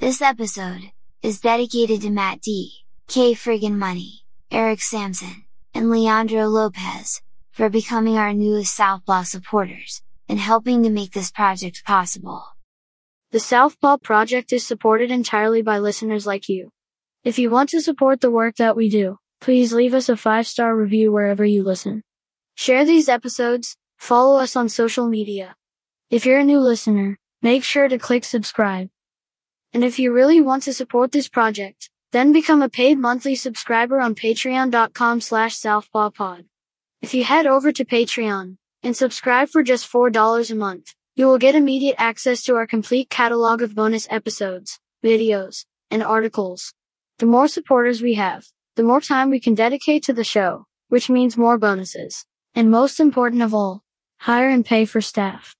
This episode is dedicated to Matt D, K Friggin Money, Eric Samson, and Leandro Lopez for becoming our newest Southpaw supporters and helping to make this project possible. The Southpaw project is supported entirely by listeners like you. If you want to support the work that we do, please leave us a five star review wherever you listen. Share these episodes, follow us on social media. If you're a new listener, make sure to click subscribe. And if you really want to support this project, then become a paid monthly subscriber on patreon.com slash southpawpod. If you head over to Patreon and subscribe for just $4 a month, you will get immediate access to our complete catalog of bonus episodes, videos, and articles. The more supporters we have, the more time we can dedicate to the show, which means more bonuses. And most important of all, hire and pay for staff.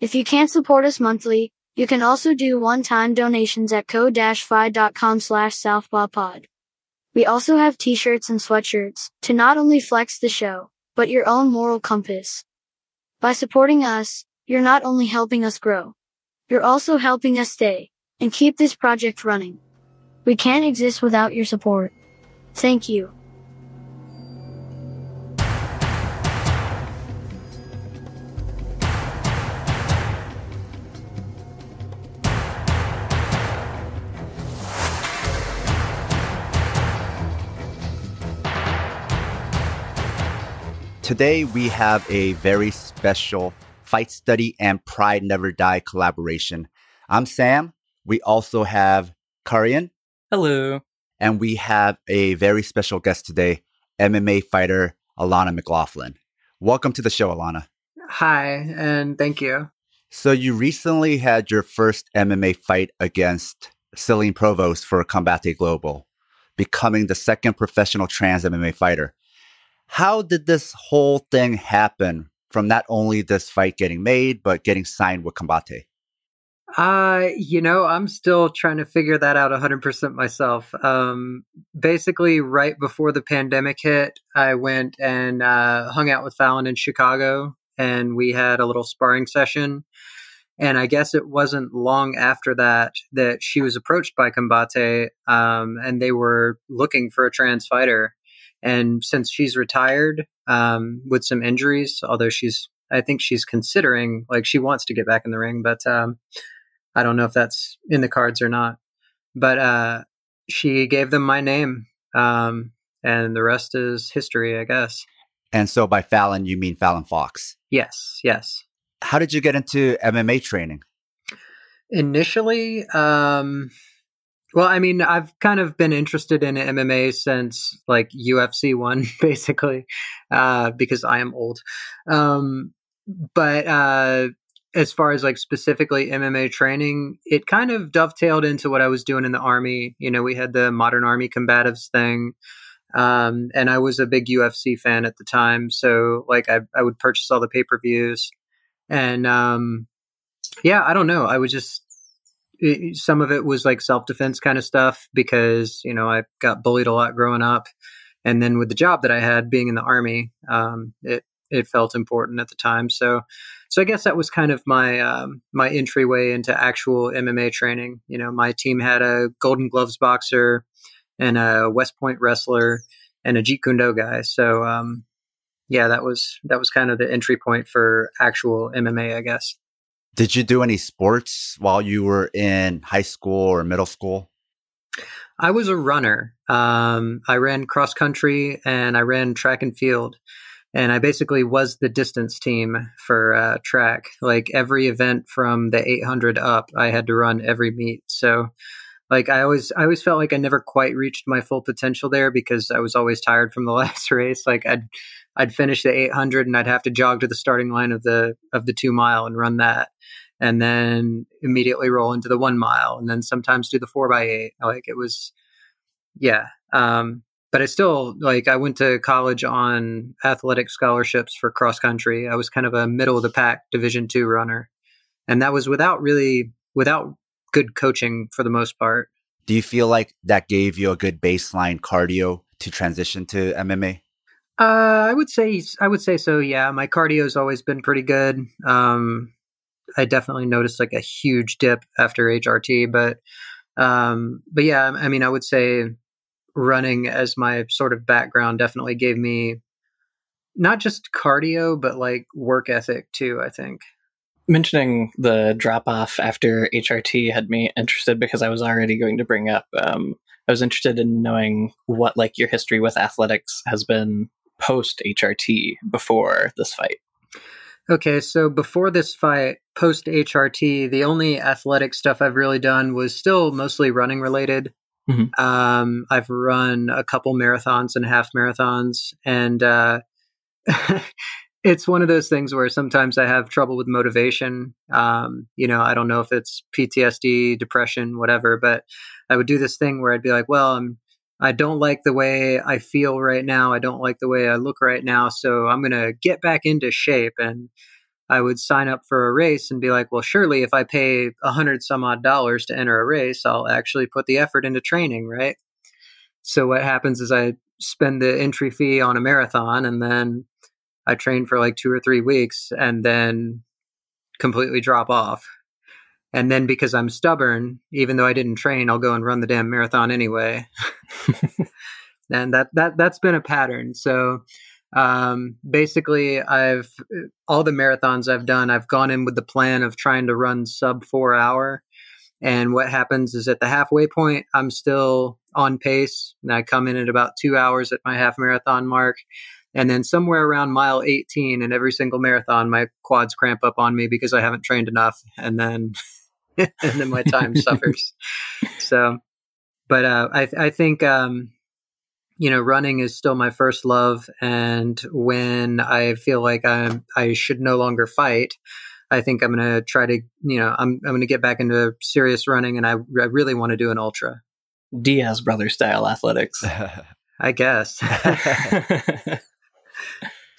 If you can't support us monthly, you can also do one-time donations at ko-fi.com slash southpawpod. We also have t-shirts and sweatshirts to not only flex the show, but your own moral compass. By supporting us, you're not only helping us grow, you're also helping us stay and keep this project running. We can't exist without your support. Thank you. Today, we have a very special Fight Study and Pride Never Die collaboration. I'm Sam. We also have Karian. Hello. And we have a very special guest today, MMA fighter Alana McLaughlin. Welcome to the show, Alana. Hi, and thank you. So, you recently had your first MMA fight against Celine Provost for Combate Global, becoming the second professional trans MMA fighter. How did this whole thing happen from not only this fight getting made, but getting signed with Combate? Uh, you know, I'm still trying to figure that out 100% myself. Um, basically, right before the pandemic hit, I went and uh, hung out with Fallon in Chicago, and we had a little sparring session. And I guess it wasn't long after that that she was approached by Combate, um, and they were looking for a trans fighter. And since she's retired um, with some injuries, although she's, I think she's considering, like, she wants to get back in the ring, but um, I don't know if that's in the cards or not. But uh, she gave them my name, um, and the rest is history, I guess. And so by Fallon, you mean Fallon Fox? Yes, yes. How did you get into MMA training? Initially, um, well, I mean, I've kind of been interested in MMA since like UFC one, basically, uh, because I am old. Um, but uh, as far as like specifically MMA training, it kind of dovetailed into what I was doing in the army. You know, we had the Modern Army Combatives thing. Um, and I was a big UFC fan at the time. So, like, I, I would purchase all the pay per views. And um, yeah, I don't know. I was just some of it was like self defense kind of stuff because you know I got bullied a lot growing up, and then with the job that I had being in the army, um, it it felt important at the time. So so I guess that was kind of my um, my entryway into actual MMA training. You know, my team had a Golden Gloves boxer and a West Point wrestler and a Jeet Kune Do guy. So um, yeah, that was that was kind of the entry point for actual MMA, I guess. Did you do any sports while you were in high school or middle school? I was a runner. Um, I ran cross country and I ran track and field. And I basically was the distance team for uh, track. Like every event from the 800 up, I had to run every meet. So, like I always, I always felt like I never quite reached my full potential there because I was always tired from the last race. Like I'd, I'd finish the 800 and I'd have to jog to the starting line of the of the two mile and run that and then immediately roll into the one mile and then sometimes do the four by eight. Like it was yeah um, but i still like i went to college on athletic scholarships for cross country. I was kind of a middle of the pack division two runner. And that was without really without good coaching for the most part do you feel like that gave you a good baseline cardio to transition to mma uh, I would say I would say so. Yeah, my cardio has always been pretty good. Um, I definitely noticed like a huge dip after HRT, but Um, but yeah, I mean, I would say running as my sort of background definitely gave me not just cardio, but like work ethic too, I think. Mentioning the drop off after HRT had me interested because I was already going to bring up, um, I was interested in knowing what like your history with athletics has been post HRT before this fight. Okay, so before this fight, post HRT, the only athletic stuff I've really done was still mostly running related. Mm-hmm. Um, I've run a couple marathons and half marathons, and uh, it's one of those things where sometimes I have trouble with motivation. Um, you know, I don't know if it's PTSD, depression, whatever, but I would do this thing where I'd be like, well, I'm, I don't like the way I feel right now. I don't like the way I look right now. So I'm going to get back into shape. And I would sign up for a race and be like, well, surely if I pay a hundred some odd dollars to enter a race, I'll actually put the effort into training, right? So what happens is I spend the entry fee on a marathon and then I train for like two or three weeks and then completely drop off. And then because I'm stubborn, even though I didn't train, I'll go and run the damn marathon anyway. and that that that's been a pattern. So um, basically, I've all the marathons I've done, I've gone in with the plan of trying to run sub four hour. And what happens is at the halfway point, I'm still on pace, and I come in at about two hours at my half marathon mark. And then somewhere around mile 18 in every single marathon, my quads cramp up on me because I haven't trained enough. And then, and then my time suffers. So, but uh, I, I think, um, you know, running is still my first love. And when I feel like I'm, I should no longer fight, I think I'm going to try to, you know, I'm, I'm going to get back into serious running and I, I really want to do an ultra. Diaz brother style athletics. I guess.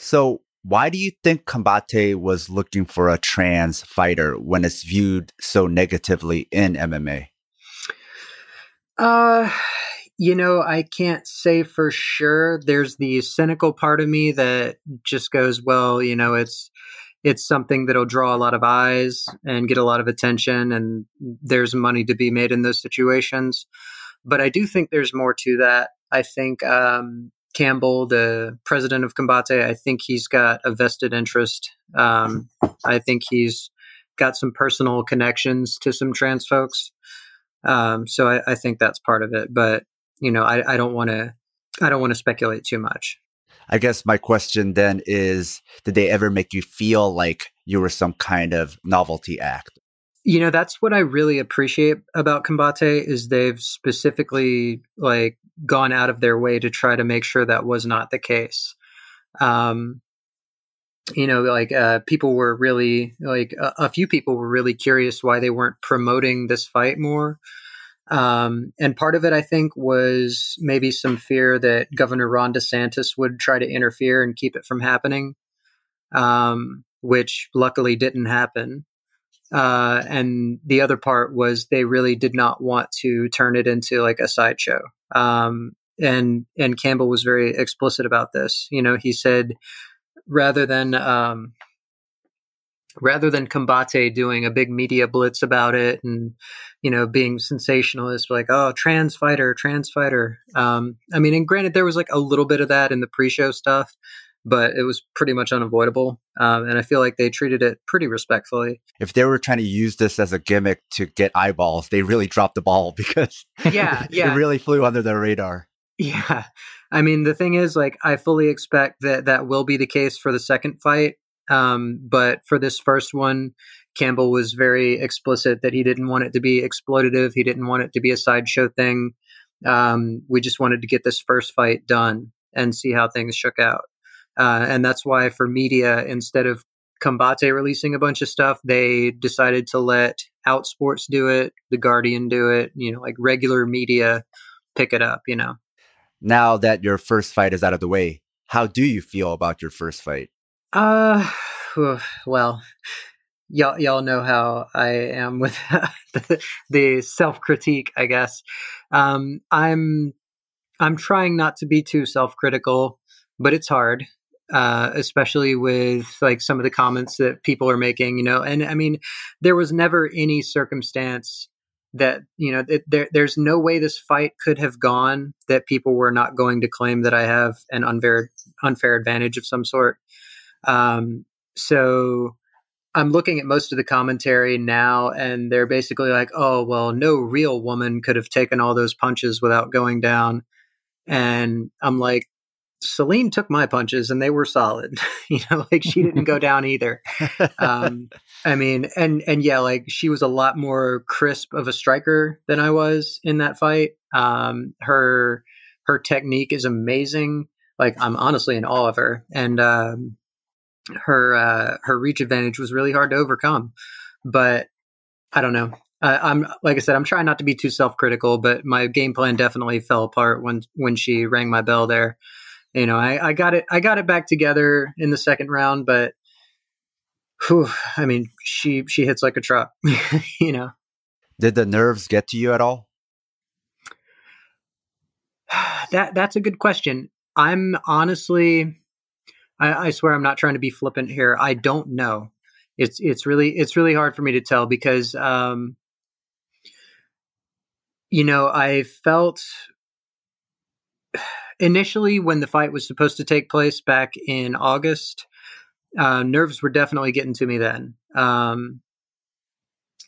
So, why do you think Combate was looking for a trans fighter when it's viewed so negatively in MMA? Uh, you know, I can't say for sure. There's the cynical part of me that just goes, well, you know, it's it's something that'll draw a lot of eyes and get a lot of attention and there's money to be made in those situations. But I do think there's more to that. I think um, Campbell, the president of Combate, I think he's got a vested interest. Um, I think he's got some personal connections to some trans folks. Um, so I, I, think that's part of it. But you know, I, I don't want to. I don't want to speculate too much. I guess my question then is: Did they ever make you feel like you were some kind of novelty act? You know that's what i really appreciate about combate is they've specifically like gone out of their way to try to make sure that was not the case um you know like uh people were really like a, a few people were really curious why they weren't promoting this fight more um, and part of it, I think, was maybe some fear that Governor Ron DeSantis would try to interfere and keep it from happening, um, which luckily didn't happen. Uh, and the other part was they really did not want to turn it into like a sideshow. Um, and and Campbell was very explicit about this. You know, he said rather than um, rather than Combate doing a big media blitz about it and you know being sensationalist, like oh trans fighter, trans fighter. Um, I mean, and granted, there was like a little bit of that in the pre-show stuff, but it was pretty much unavoidable. Um, and I feel like they treated it pretty respectfully. If they were trying to use this as a gimmick to get eyeballs, they really dropped the ball because yeah, yeah. it really flew under their radar. Yeah. I mean, the thing is, like, I fully expect that that will be the case for the second fight. Um, but for this first one, Campbell was very explicit that he didn't want it to be exploitative. He didn't want it to be a sideshow thing. Um, we just wanted to get this first fight done and see how things shook out. Uh, and that's why for media, instead of Combate releasing a bunch of stuff, they decided to let Outsports do it, The Guardian do it, you know, like regular media pick it up, you know. Now that your first fight is out of the way, how do you feel about your first fight? Uh, well, y'all y'all know how I am with the, the self critique. I guess um, I'm I'm trying not to be too self critical, but it's hard uh, especially with like some of the comments that people are making, you know. And I mean, there was never any circumstance that you know it, there, there's no way this fight could have gone that people were not going to claim that I have an unfair unfair advantage of some sort. Um, so I'm looking at most of the commentary now, and they're basically like, "Oh, well, no real woman could have taken all those punches without going down." And I'm like, Celine took my punches and they were solid. you know, like she didn't go down either. Um, I mean, and and yeah, like she was a lot more crisp of a striker than I was in that fight. Um, her her technique is amazing. Like I'm honestly in awe of her, and um, her uh, her reach advantage was really hard to overcome. But I don't know. I'm like I said, I'm trying not to be too self critical, but my game plan definitely fell apart when when she rang my bell there you know, I, I got it, I got it back together in the second round, but whew, I mean, she, she hits like a truck, you know. Did the nerves get to you at all? that, that's a good question. I'm honestly, I, I swear I'm not trying to be flippant here. I don't know. It's, it's really, it's really hard for me to tell because, um, you know, I felt initially when the fight was supposed to take place back in August, uh, nerves were definitely getting to me then. Um,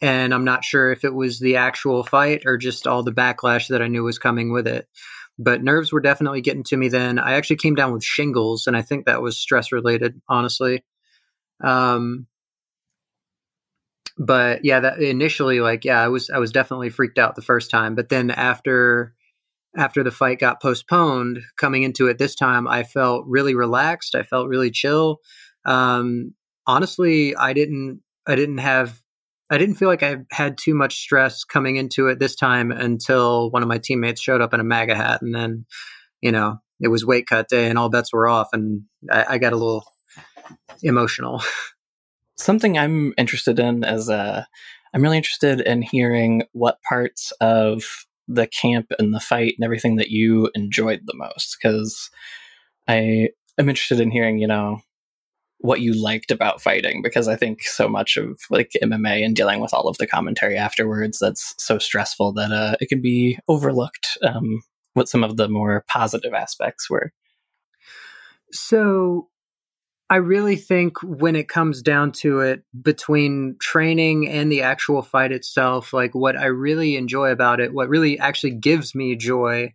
and I'm not sure if it was the actual fight or just all the backlash that I knew was coming with it. But nerves were definitely getting to me then. I actually came down with shingles, and I think that was stress related, honestly. Um, but yeah, that initially, like, yeah, I was I was definitely freaked out the first time. But then after after the fight got postponed, coming into it this time, I felt really relaxed. I felt really chill. Um, honestly, I didn't, I didn't have, I didn't feel like I had too much stress coming into it this time until one of my teammates showed up in a MAGA hat, and then, you know, it was weight cut day, and all bets were off, and I, I got a little emotional. Something I'm interested in is, uh, I'm really interested in hearing what parts of the camp and the fight and everything that you enjoyed the most because i am interested in hearing you know what you liked about fighting because i think so much of like mma and dealing with all of the commentary afterwards that's so stressful that uh, it can be overlooked um, what some of the more positive aspects were so I really think when it comes down to it, between training and the actual fight itself, like what I really enjoy about it, what really actually gives me joy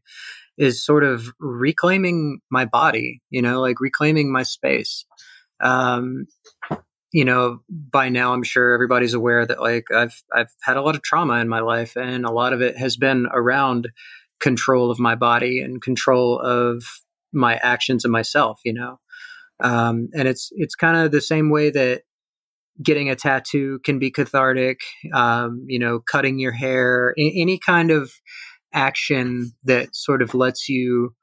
is sort of reclaiming my body, you know, like reclaiming my space. Um, you know, by now I'm sure everybody's aware that like I've I've had a lot of trauma in my life and a lot of it has been around control of my body and control of my actions and myself, you know. Um, and it's it's kind of the same way that getting a tattoo can be cathartic. Um, you know, cutting your hair, a- any kind of action that sort of lets you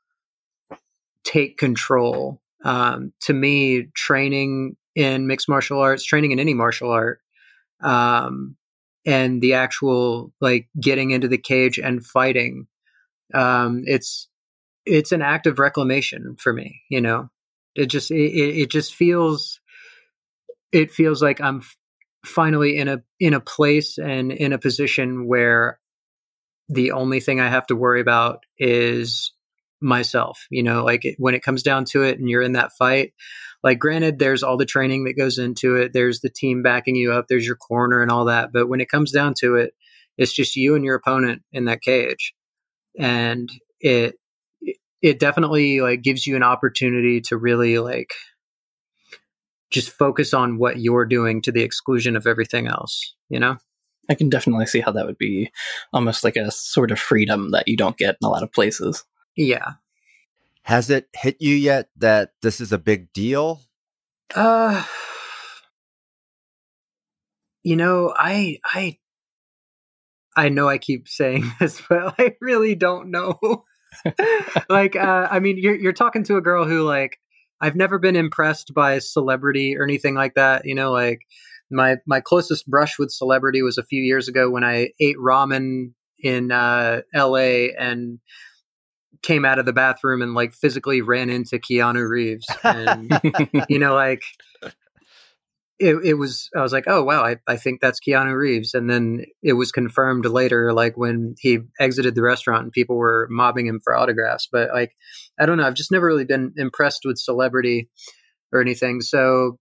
take control. Um, to me, training in mixed martial arts, training in any martial art, um, and the actual like getting into the cage and fighting, um, it's it's an act of reclamation for me. You know, it just it, it just feels it feels like I'm finally in a in a place and in a position where the only thing I have to worry about is myself. You know, like it, when it comes down to it, and you're in that fight. Like, granted, there's all the training that goes into it. There's the team backing you up. There's your corner and all that. But when it comes down to it, it's just you and your opponent in that cage, and it it definitely like gives you an opportunity to really like just focus on what you're doing to the exclusion of everything else, you know? I can definitely see how that would be almost like a sort of freedom that you don't get in a lot of places. Yeah. Has it hit you yet that this is a big deal? Uh you know, I I I know I keep saying this, but I really don't know. like, uh, I mean, you're you're talking to a girl who like I've never been impressed by celebrity or anything like that. You know, like my my closest brush with celebrity was a few years ago when I ate ramen in uh, L.A. and came out of the bathroom and like physically ran into Keanu Reeves, and you know, like it, it was I was like, oh wow, I, I think that's Keanu Reeves. And then it was confirmed later, like when he exited the restaurant and people were mobbing him for autographs. But like I don't know, I've just never really been impressed with celebrity or anything. So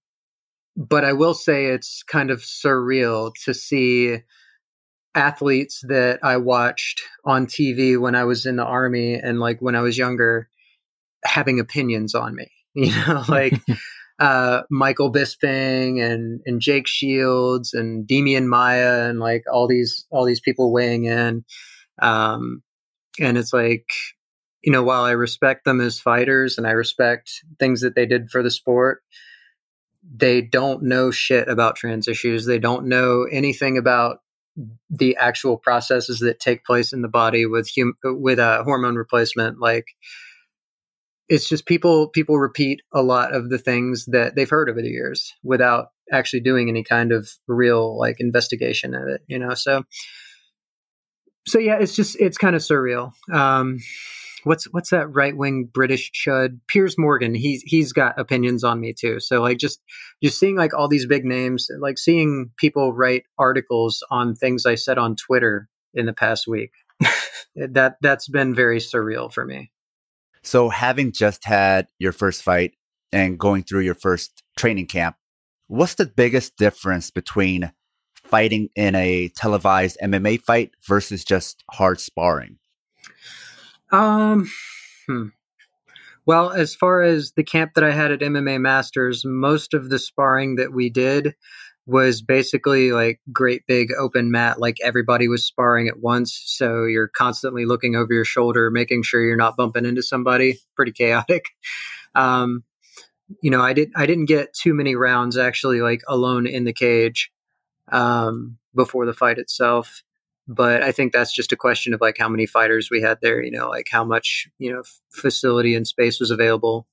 but I will say it's kind of surreal to see athletes that I watched on TV when I was in the army and like when I was younger having opinions on me. You know, like uh, Michael Bisping and and Jake Shields and Demian Maia and like all these all these people weighing in. Um, and it's like, you know, while I respect them as fighters and I respect things that they did for the sport, they don't know shit about trans issues. They don't know anything about the actual processes that take place in the body with hum- with a hormone replacement like it's just people people repeat a lot of the things that they've heard over the years without actually doing any kind of real like investigation of it you know? So so yeah it's just it's kind of surreal. Um what's what's that right wing British chud? Piers Morgan he's he's got opinions on me too. So like just just seeing like all these big names like seeing people write articles on things I said on Twitter in the past week that that's been very surreal for me so, having just had your first fight and going through your first training camp, what's the biggest difference between fighting in a televised MMA fight versus just hard sparring? Um, hmm. Well, as far as the camp that I had at MMA Masters, most of the sparring that we did was basically like great big open mat like everybody was sparring at once. So you're constantly looking over your shoulder making sure you're not bumping into somebody. Pretty chaotic. Um, you know i did i didn't get too many rounds actually like alone in the cage um, before the fight itself. But i think that's just a question of like how many fighters we had there you know like how much you know facility and space was available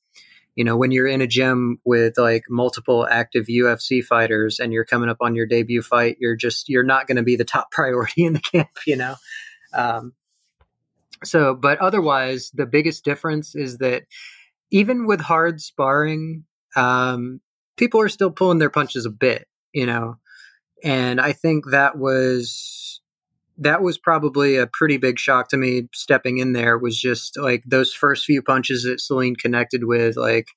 you know, when you're in a gym with like multiple active UFC fighters and you're coming up on your debut fight, you're just, you're not going to be the top priority in the camp, you know? Um, so, but otherwise, the biggest difference is that even with hard sparring, um, people are still pulling their punches a bit, you know? And I think that was that was probably a pretty big shock to me stepping in there was just like those first few punches that Celine connected with, like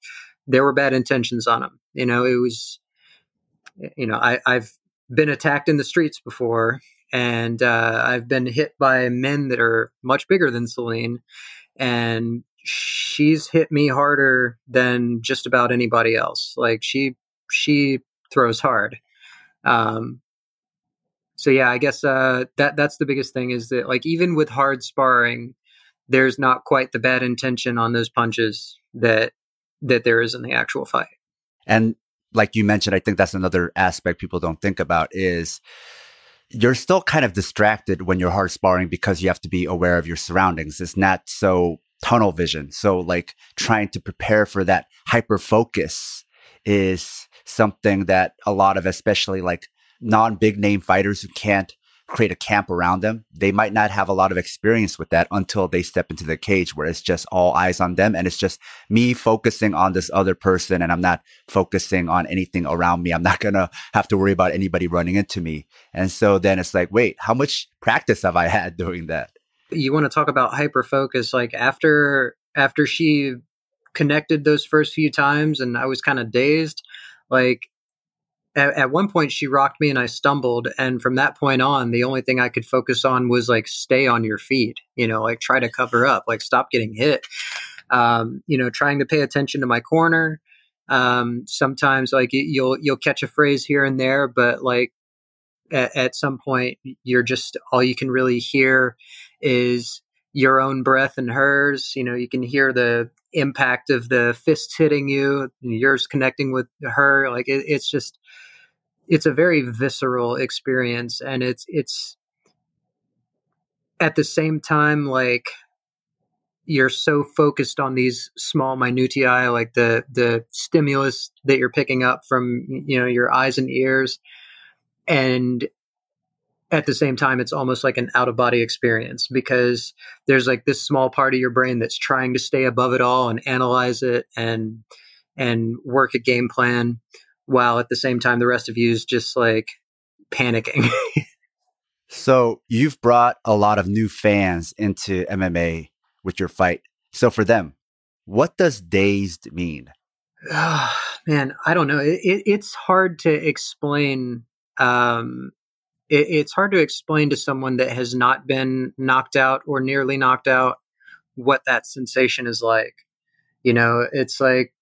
there were bad intentions on them. You know, it was, you know, I, I've been attacked in the streets before and uh, I've been hit by men that are much bigger than Celine. And she's hit me harder than just about anybody else. Like she, she throws hard. Um, so yeah, I guess uh, that that's the biggest thing is that like even with hard sparring, there's not quite the bad intention on those punches that that there is in the actual fight. And like you mentioned, I think that's another aspect people don't think about is you're still kind of distracted when you're hard sparring because you have to be aware of your surroundings. It's not so tunnel vision. So like trying to prepare for that hyper focus is something that a lot of especially like non big name fighters who can't create a camp around them, they might not have a lot of experience with that until they step into the cage where it's just all eyes on them. And it's just me focusing on this other person and I'm not focusing on anything around me. I'm not going to have to worry about anybody running into me. And so then it's like, wait, how much practice have I had doing that? You want to talk about hyper focus. Like after, after she connected those first few times and I was kind of dazed, like at, at, one point she rocked me and I stumbled. And from that point on, the only thing I could focus on was like, stay on your feet, you know, like try to cover up, like stop getting hit. Um, you know, trying to pay attention to my corner. Um, sometimes like you'll, you'll catch a phrase here and there, but like at, at some point you're just, all you can really hear is your own breath and hers. You know, you can hear the impact of the fists hitting you, yours connecting with her. Like it, it's just, it's a very visceral experience and it's it's at the same time like you're so focused on these small minutiae like the the stimulus that you're picking up from you know your eyes and ears and at the same time it's almost like an out of body experience because there's like this small part of your brain that's trying to stay above it all and analyze it and and work a game plan while at the same time the rest of you is just like panicking. so you've brought a lot of new fans into MMA with your fight. So for them, what does dazed mean? Oh, man, I don't know. It, it, it's hard to explain. Um, it, it's hard to explain to someone that has not been knocked out or nearly knocked out what that sensation is like. You know, it's like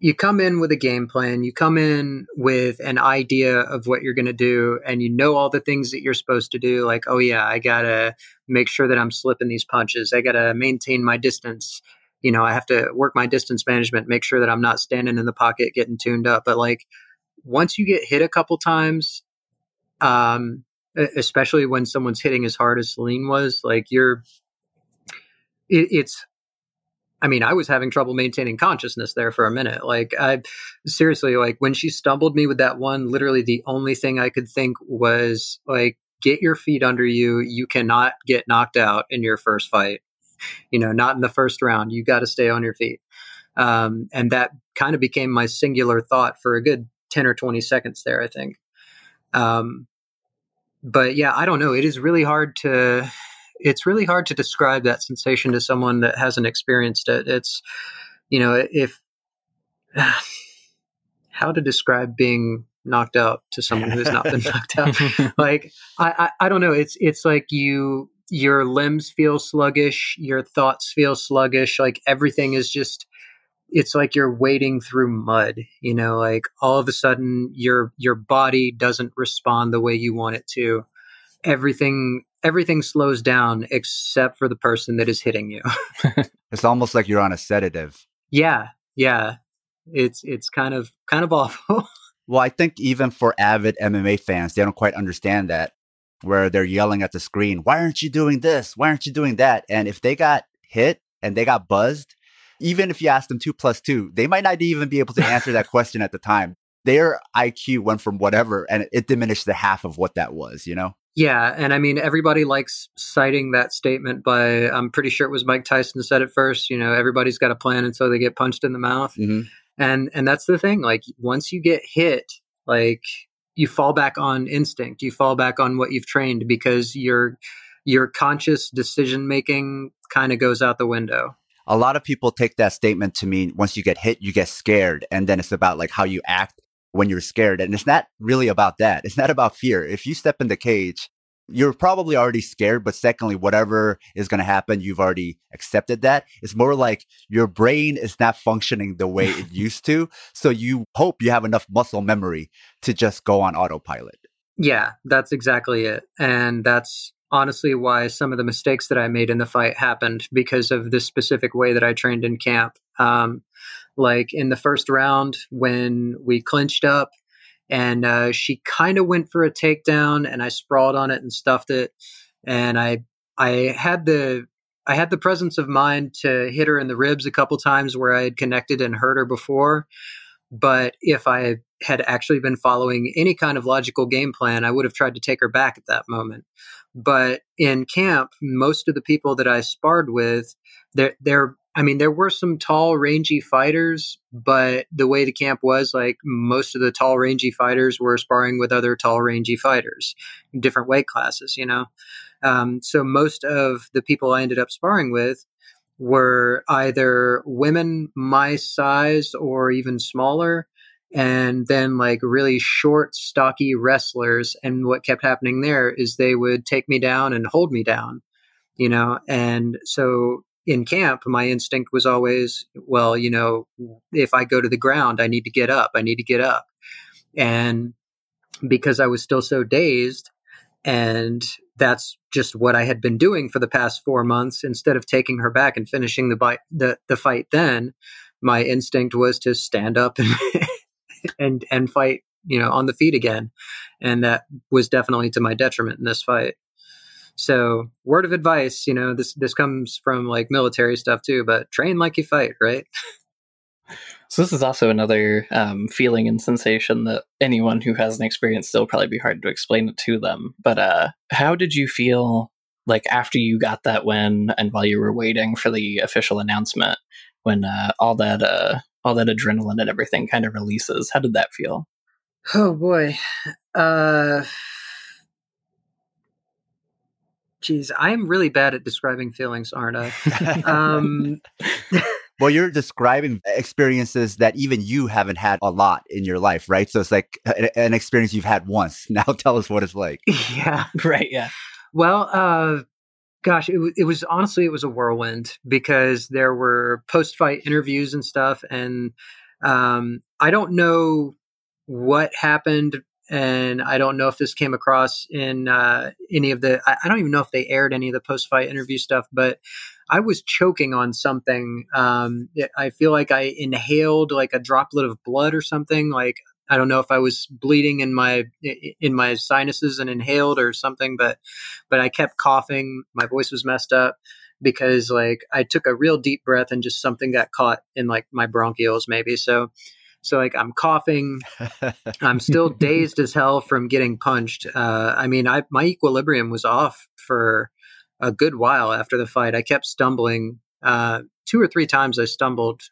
you come in with a game plan, you come in with an idea of what you're going to do, and you know all the things that you're supposed to do. Like, oh, yeah, I got to make sure that I'm slipping these punches, I got to maintain my distance. You know, I have to work my distance management, make sure that I'm not standing in the pocket getting tuned up. But like, once you get hit a couple times, um, especially when someone's hitting as hard as Celine was, like you're, it, it's I mean, I was having trouble maintaining consciousness there for a minute. Like, I seriously, like, when she stumbled me with that one, literally the only thing I could think was, like, get your feet under you. You cannot get knocked out in your first fight. You know, not in the first round. You got to stay on your feet. Um, and that kind of became my singular thought for a good 10 or 20 seconds there, I think. Um, but yeah, I don't know. It is really hard to it's really hard to describe that sensation to someone that hasn't experienced it. It's, you know, if how to describe being knocked out to someone who has not been knocked out. like I, I, I don't know. It's it's like you your limbs feel sluggish, your thoughts feel sluggish. Like everything is just it's like you're wading through mud you know like all of a sudden your your body doesn't respond the way you want it to everything everything slows down except for the person that is hitting you. it's almost like you're on a sedative. Yeah, yeah. It's it's kind of kind of awful. well, I think even for avid MMA fans, they don't quite understand that where they're yelling at the screen, "Why aren't you doing this? Why aren't you doing that?" And if they got hit and they got buzzed, even if you ask them two plus two, they might not even be able to answer that question at the time. Their IQ went from whatever and it diminished the half of what that was, you know? Yeah, and I mean everybody likes citing that statement by I'm pretty sure it was Mike Tyson said it first, you know, everybody's got a plan until they get punched in the mouth. Mm-hmm. And and that's the thing, like once you get hit, like you fall back on instinct, you fall back on what you've trained because your your conscious decision making kind of goes out the window. A lot of people take that statement to mean once you get hit, you get scared, and then it's about like how you act when you're scared. And it's not really about that. It's not about fear. If you step in the cage, you're probably already scared, but secondly, whatever is going to happen, you've already accepted that. It's more like your brain is not functioning the way it used to. So you hope you have enough muscle memory to just go on autopilot. Yeah, that's exactly it. And that's honestly why some of the mistakes that I made in the fight happened because of this specific way that I trained in camp. Um, like in the first round when we clinched up and uh, she kind of went for a takedown and I sprawled on it and stuffed it. And I I had the I had the presence of mind to hit her in the ribs a couple times where I had connected and hurt her before. But if I had actually been following any kind of logical game plan I would have tried to take her back at that moment but in camp most of the people that I sparred with they're, they're I mean, there were some tall, rangy fighters, but the way the camp was, like most of the tall, rangy fighters were sparring with other tall, rangy fighters, different weight classes, you know? Um, so most of the people I ended up sparring with were either women my size or even smaller, and then like really short, stocky wrestlers. And what kept happening there is they would take me down and hold me down, you know? And so in camp, my instinct was always, well, you know, if I go to the ground, I need to get up. I need to get up. And because I was still so dazed, and that's just what I had been doing for the past four months, instead of taking her back and finishing the, the, the fight then, my instinct was to stand up and, and, and fight, you know, on the feet again. And that was definitely to my detriment in this fight. So, word of advice, you know, this this comes from like military stuff too, but train like you fight, right? So this is also another um, feeling and sensation that anyone who hasn't experienced still probably be hard to explain it to them. But uh, how did you feel like after you got that win and while you were waiting for the official announcement? When uh, all that uh, all that adrenaline and everything kind of releases. How did that feel? Oh boy. Uh Geez, I'm really bad at describing feelings, aren't I? um, well, you're describing experiences that even you haven't had a lot in your life, right? So it's like an experience you've had once. Now tell us what it's like. Yeah. Right. Yeah. Well, uh, gosh, it, it was honestly, it was a whirlwind because there were post fight interviews and stuff. And um, I don't know what happened and I don't know if this came across in uh, any of the. I, I, don't even know if they aired any of the post fight interview stuff, but I was choking on something. Um, I feel like I inhaled like a droplet of blood or something. Like I don't know if I was bleeding in my in my sinuses and inhaled or something, but but I kept coughing. My voice was messed up because like I took a real deep breath and just something got caught in like my bronchioles maybe. So so like I'm coughing, I'm still dazed as hell from getting punched. Uh, I mean, I my equilibrium was off for a good while after the fight. I kept stumbling. Uh, two or three times I stumbled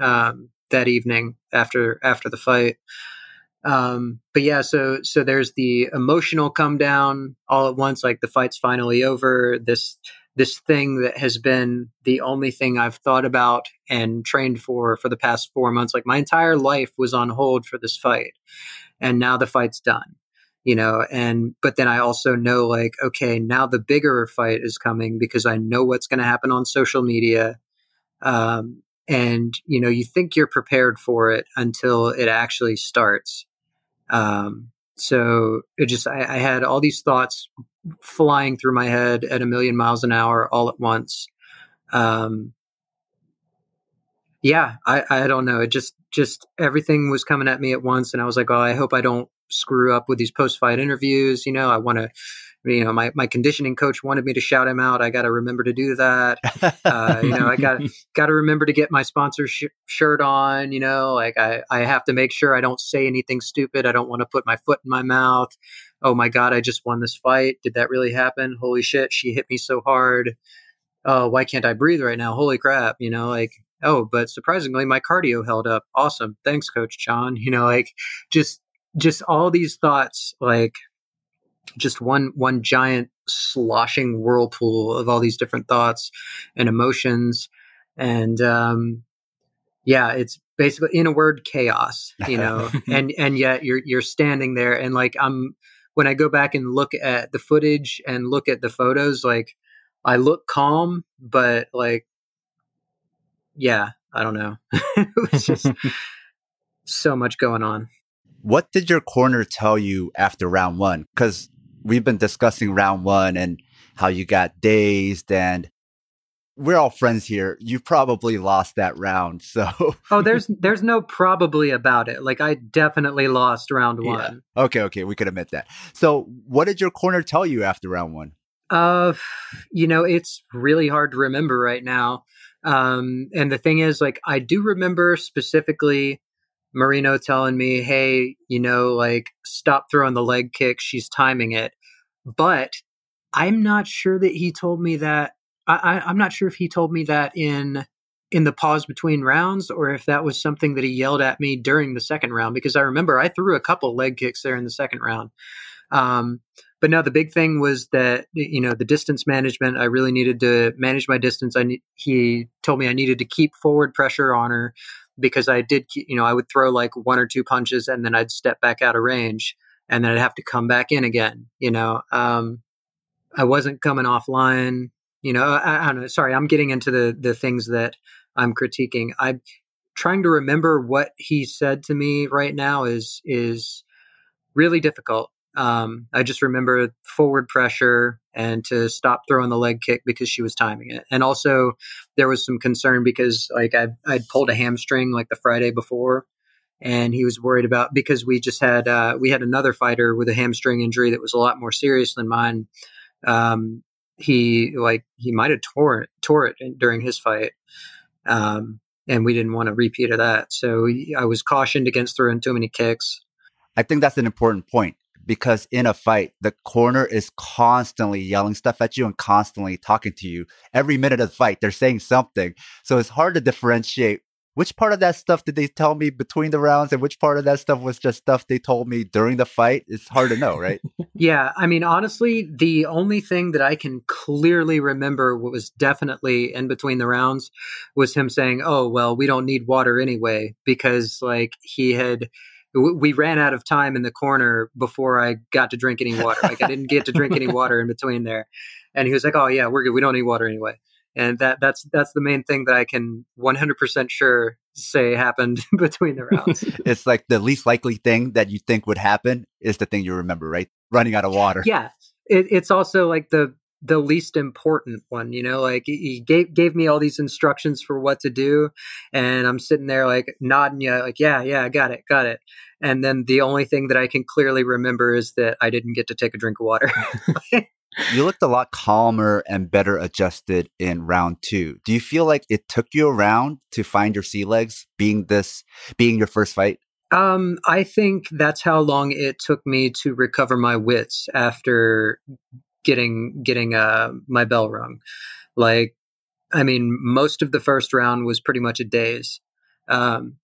um, that evening after after the fight. Um, but yeah, so so there's the emotional come down all at once. Like the fight's finally over. This this thing that has been the only thing I've thought about and trained for for the past four months. Like my entire life was on hold for this fight, and now the fight's done. You know, and but then I also know like, okay, now the bigger fight is coming because I know what's going to happen on social media. Um, and you know, you think you're prepared for it until it actually starts. Um, so it just I, I, had all these thoughts flying through my head at a million miles an hour all at once. Um, yeah I, I don't know. It just just everything was coming at me at once and i was like oh i hope i don't screw up with these post fight interviews you know i want to you know my, my conditioning coach wanted me to shout him out. I got to remember to do that. Uh, you know i got got to remember to get my sponsor sh- shirt on you know like I, I have to make sure i don't say anything stupid. I don't want to put my foot in my mouth. Oh my god i just won this fight. Did that really happen? Holy shit she hit me so hard. Oh why can't i breathe right now? Holy crap you know like oh but surprisingly my cardio held up. Awesome. Thanks coach john you know like just just all these thoughts like just one one giant sloshing whirlpool of all these different thoughts and emotions. And um yeah it's basically in a word chaos you know? And and yet you're you're standing there and like i'm when i go back and look at the footage and look at the photos like i look calm but like yeah i don't know. It was just so much going on. What did your corner tell you after round one? Because we've been discussing round one and how you got dazed and we're all friends here. You probably lost that round. So Oh, there's there's no probably about it. Like I definitely lost round one. Yeah. Okay, okay, we could admit that. So what did your corner tell you after round one? Uh you know, it's really hard to remember right now. Um and the thing is like I do remember specifically Marino telling me, hey, you know, like stop throwing the leg kick. She's timing it. But I'm not sure that he told me that. I, I, am not sure if he told me that in in the pause between rounds or if that was something that he yelled at me during the second round because I remember I threw a couple leg kicks there in the second round. Um, but no, the big thing was that you know the distance management. I really needed to manage my distance. I ne- he told me I needed to keep forward pressure on her because I did, you know, I would throw like one or two punches and then I'd step back out of range and then I'd have to come back in again. You know, um, I wasn't coming offline. You know, I, I, don't know. Sorry, I'm getting into the the things that I'm critiquing. I'm trying to remember what he said to me right now is is really difficult. Um, I just remember forward pressure and to stop throwing the leg kick because she was timing it. And also, there was some concern because like I I'd pulled a hamstring like the Friday before, and he was worried about because we just had uh, we had another fighter with a hamstring injury that was a lot more serious than mine. Um, he like he might have tore tore it during his fight. Um, and we didn't want a repeat of that. So I was cautioned against throwing too many kicks. I think that's an important point because in a fight, the corner is constantly yelling stuff at you and constantly talking to you. Every minute of the fight, they're saying something. So it's hard to differentiate which part of that stuff did they tell me between the rounds and which part of that stuff was just stuff they told me during the fight? It's hard to know, right? yeah. I mean, honestly, the only thing that I can clearly remember was definitely in between the rounds was him saying, Oh, well, we don't need water anyway, because like he had we ran out of time in the corner before I got to drink any water. Like I didn't get to drink any water in between there. And he was like, "Oh yeah, we're good. We don't need water anyway." And that that's that's the main thing that I can 100% sure say happened between the rounds. it's like the least likely thing that you think would happen is the thing you remember, right? Running out of water. Yeah. It, it's also like the the least important one you know like he gave gave me all these instructions for what to do and i'm sitting there like nodding yeah like yeah yeah i got it got it and then the only thing that I can clearly remember is that I didn't get to take a drink of water. you looked a lot calmer and better adjusted in round two. Do you feel like it took you around to find your sea legs being this, being your first fight? Um, I think that's how long it took me to recover my wits after getting, getting, uh, my bell rung. Like, I mean, most of the first round was pretty much a daze. Um,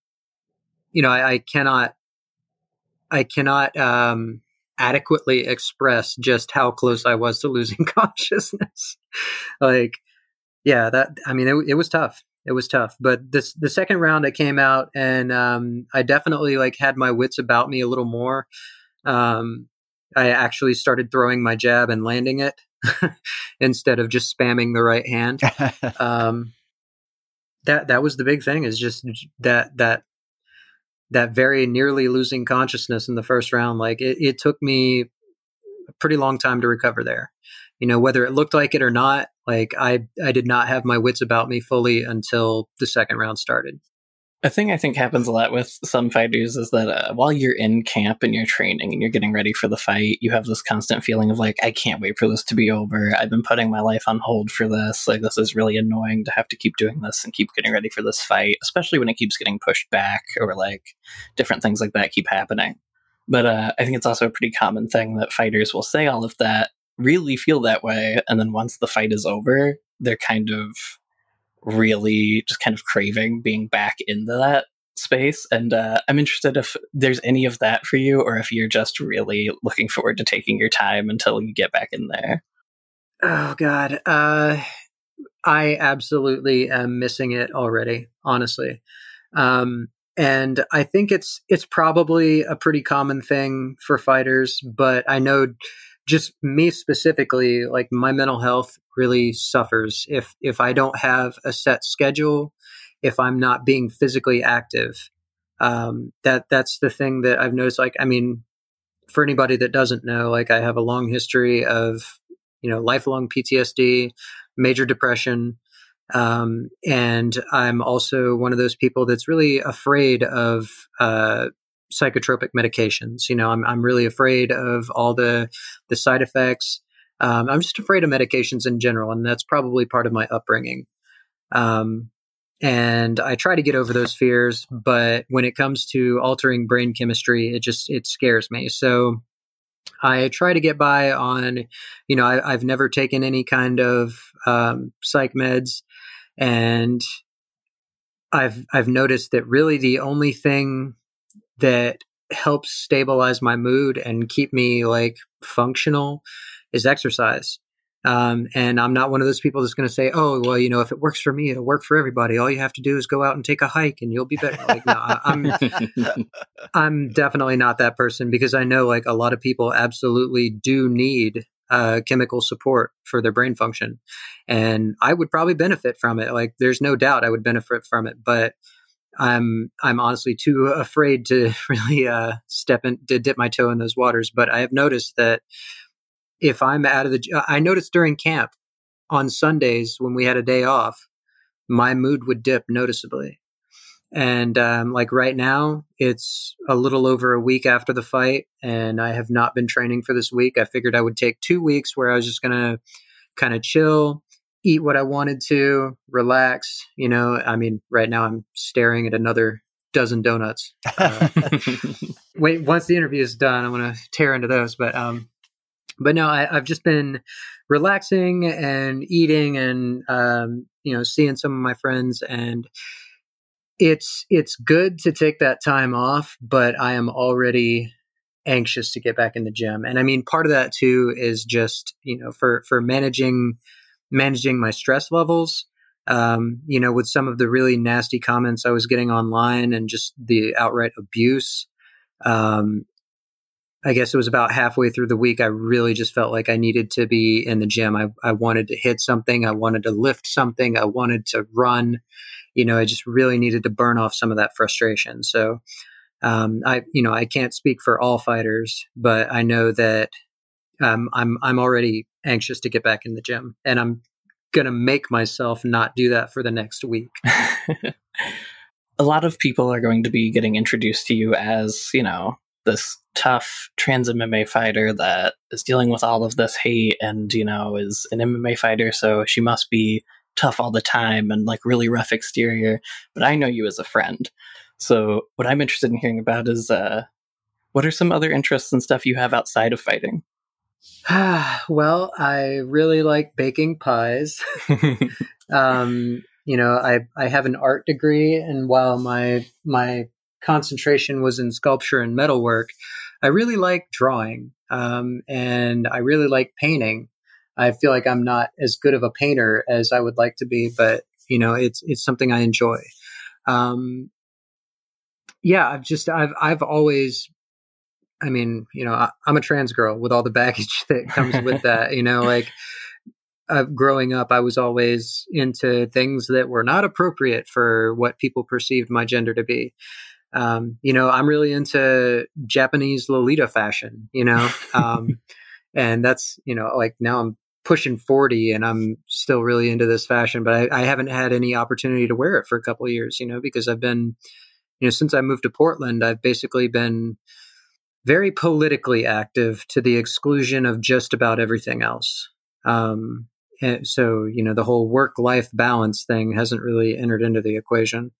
you know, I, I cannot I cannot um, adequately express just how close I was to losing consciousness. like, yeah, that I mean, it, it, was tough. It was tough. But this the second round, I came out and um, I definitely like had my wits about me a little more. Um, I actually started throwing my jab and landing it instead of just spamming the right hand. um, that that was the big thing is just that that that very nearly losing consciousness in the first round, like it, it took me a pretty long time to recover there. You know, whether it looked like it or not, like I, I did not have my wits about me fully until the second round started. A thing I think happens a lot with some fighters is that uh, while you're in camp and you're training and you're getting ready for the fight, you have this constant feeling of like, I can't wait for this to be over. I've been putting my life on hold for this. Like, this is really annoying to have to keep doing this and keep getting ready for this fight, especially when it keeps getting pushed back or like different things like that keep happening. But uh, I think it's also a pretty common thing that fighters will say all of that, really feel that way, and then once the fight is over, they're kind of really just kind of craving being back into that space. And uh, I'm interested if there's any of that for you, or if you're just really looking forward to taking your time until you get back in there. Oh God, uh, I absolutely am missing it already. Honestly, um, and I think it's it's probably a pretty common thing for fighters, but I know just me specifically, like my mental health really suffers if if I don't have a set schedule, if I'm not being physically active. Um, that that's the thing that I've noticed. Like, I mean, for anybody that doesn't know, like I have a long history of you know lifelong PTSD, major depression, um, and I'm also one of those people that's really afraid of uh, psychotropic medications. You know, I'm I'm really afraid of all the the side effects. Um, I'm just afraid of medications in general, and that's probably part of my upbringing. Um, and I try to get over those fears, but when it comes to altering brain chemistry, it just it scares me. So I try to get by on, you know, I, have never taken any kind of um, psych meds, and I've I've noticed that really the only thing that helps stabilize my mood and keep me like functional is exercise. Um, and I'm not one of those people that's going to say, "Oh, well, you know, if it works for me, it'll work for everybody. All you have to do is go out and take a hike, and you'll be better." Like, no, I'm, I'm definitely not that person because I know like a lot of people absolutely do need uh, chemical support for their brain function, and I would probably benefit from it. Like, there's no doubt I would benefit from it, but I'm I'm honestly too afraid to really uh, step in to dip my toe in those waters. But I have noticed that if I'm out of the, I noticed during camp on Sundays when we had a day off, my mood would dip noticeably. And um, like right now, it's a little over a week after the fight, and I have not been training for this week. I figured I would take two weeks where I was just gonna kind of chill, eat what I wanted to, relax. You know, I mean, right now I'm staring at another dozen donuts. Uh, wait, once the interview is done, I'm going to tear into those. But um, but no, I, have just been relaxing and eating and um, you know seeing some of my friends and it's it's good to take that time off but i am already anxious to get back in the gym and i mean part of that too is just you know for for managing managing my stress levels um, you know with some of the really nasty comments i was getting online and just the outright abuse um, I guess it was about halfway through the week. I really just felt like I needed to be in the gym. I, I wanted to hit something. I wanted to lift something. I wanted to run. You know, I just really needed to burn off some of that frustration. So, um, I, you know, I can't speak for all fighters, but I know that um, I'm, I'm already anxious to get back in the gym, and I'm gonna make myself not do that for the next week. a lot of people are going to be getting introduced to you as, you know, this tough trans MMA fighter that is dealing with all of this hate and, you know, is an MMA fighter, so she must be tough all the time and like really rough exterior. But I know you as a friend. So what I'm interested in hearing about is uh what are some other interests and stuff you have outside of fighting? well, I really like baking pies. um, you know, I I have an art degree and while my my concentration was in sculpture and metalwork, I really like drawing um, and I really like painting. I feel like I'm not as good of a painter as I would like to be, but you know, it's it's something I enjoy. Um, yeah, I've just I've I've always, I mean, you know, I, am a trans girl with all the baggage that comes with that. You know, like uh, growing up, I was always into things that were not appropriate for what people perceived my gender to be um, you know, I'm really into Japanese Lolita fashion, you know, um, and that's, you know, like now I'm pushing 40 and I'm still really into this fashion, but I, I haven't had any opportunity to wear it for a couple of years, you know, because I've been, you know, since I moved to Portland, I've basically been very politically active to the exclusion of just about everything else. Um, so, you know, the whole work life balance thing hasn't really entered into the equation.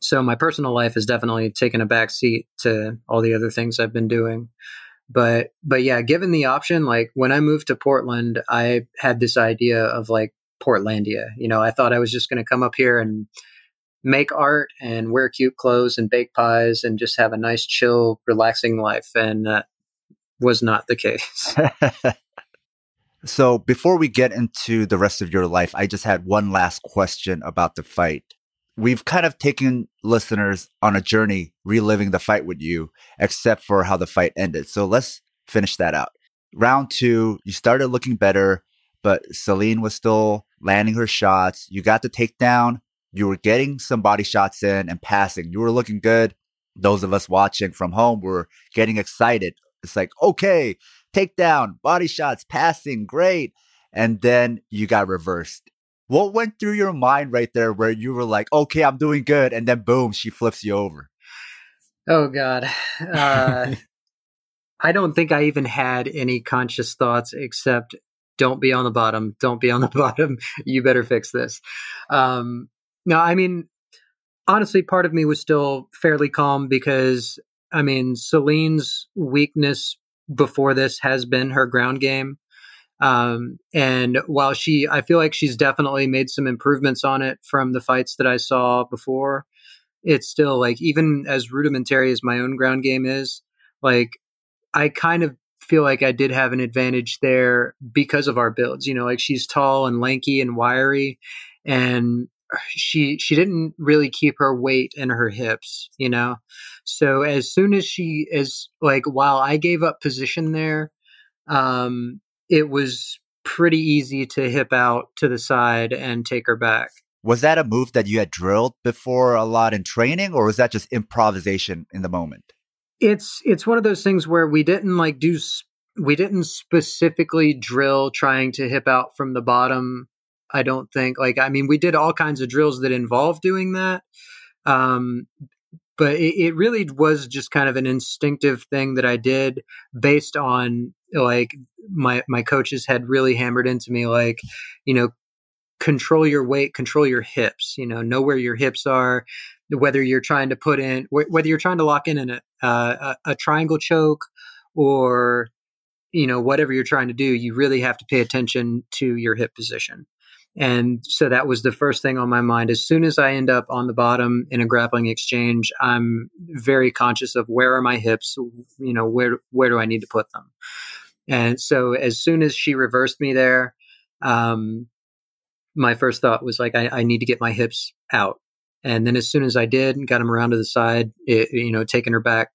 So my personal life has definitely taken a back seat to all the other things I've been doing. But but yeah, given the option, like when I moved to Portland, I had this idea of like Portlandia. You know, I thought I was just going to come up here and make art and wear cute clothes and bake pies and just have a nice, chill, relaxing life. And that was not the case. so, before we get into the rest of your life, I just had one last question about the fight we've kind of taken listeners on a journey reliving the fight with you, except for how the fight ended. So let's finish that out. Round two, you started looking better, but Celine was still landing her shots. You got the takedown. You were getting some body shots in and passing. You were looking good. Those of us watching from home were getting excited. It's like, okay, takedown, body shots, passing, great. And then you got reversed what went through your mind right there where you were like, okay, I'm doing good. And then boom, she flips you over? Oh, God. Uh, I don't think I even had any conscious thoughts except don't be on the bottom. Don't be on the bottom. You better fix this. Um, no, I mean, honestly, part of me was still fairly calm because, I mean, Celine's weakness before this has been her ground game. Um, and while she, I feel like she's definitely made some improvements on it from the fights that I saw before. It's still like, even as rudimentary as my own ground game is, like, I kind of feel like I did have an advantage there because of our builds. You know, like she's tall and lanky and wiry, and she she didn't really keep her weight in her hips. You know, so as soon as she is like, while I gave up position there, um, it was pretty easy to hip out to the side and take her back. Was that a move that you had drilled before a lot in training, or was that just improvisation in the moment? It's it's one of those things where we didn't like do we didn't specifically drill trying to hip out from the bottom. I don't think like I mean we did all kinds of drills that involved doing that, um, but it, it really was just kind of an instinctive thing that I did based on like my my coaches had really hammered into me like you know control your weight control your hips you know know where your hips are whether you're trying to put in whether you're trying to lock in, in a, uh, a, a triangle choke or you know whatever you're trying to do you really have to pay attention to your hip position and so that was the first thing on my mind. As soon as i end up on the bottom in a grappling exchange i'm very conscious of where are my hips you know where where do i need to put them? And so as soon as she reversed me there um, my first thought was like I, I need to get my hips out. And then as soon as I did and got him around to the side, it, you know, taking her back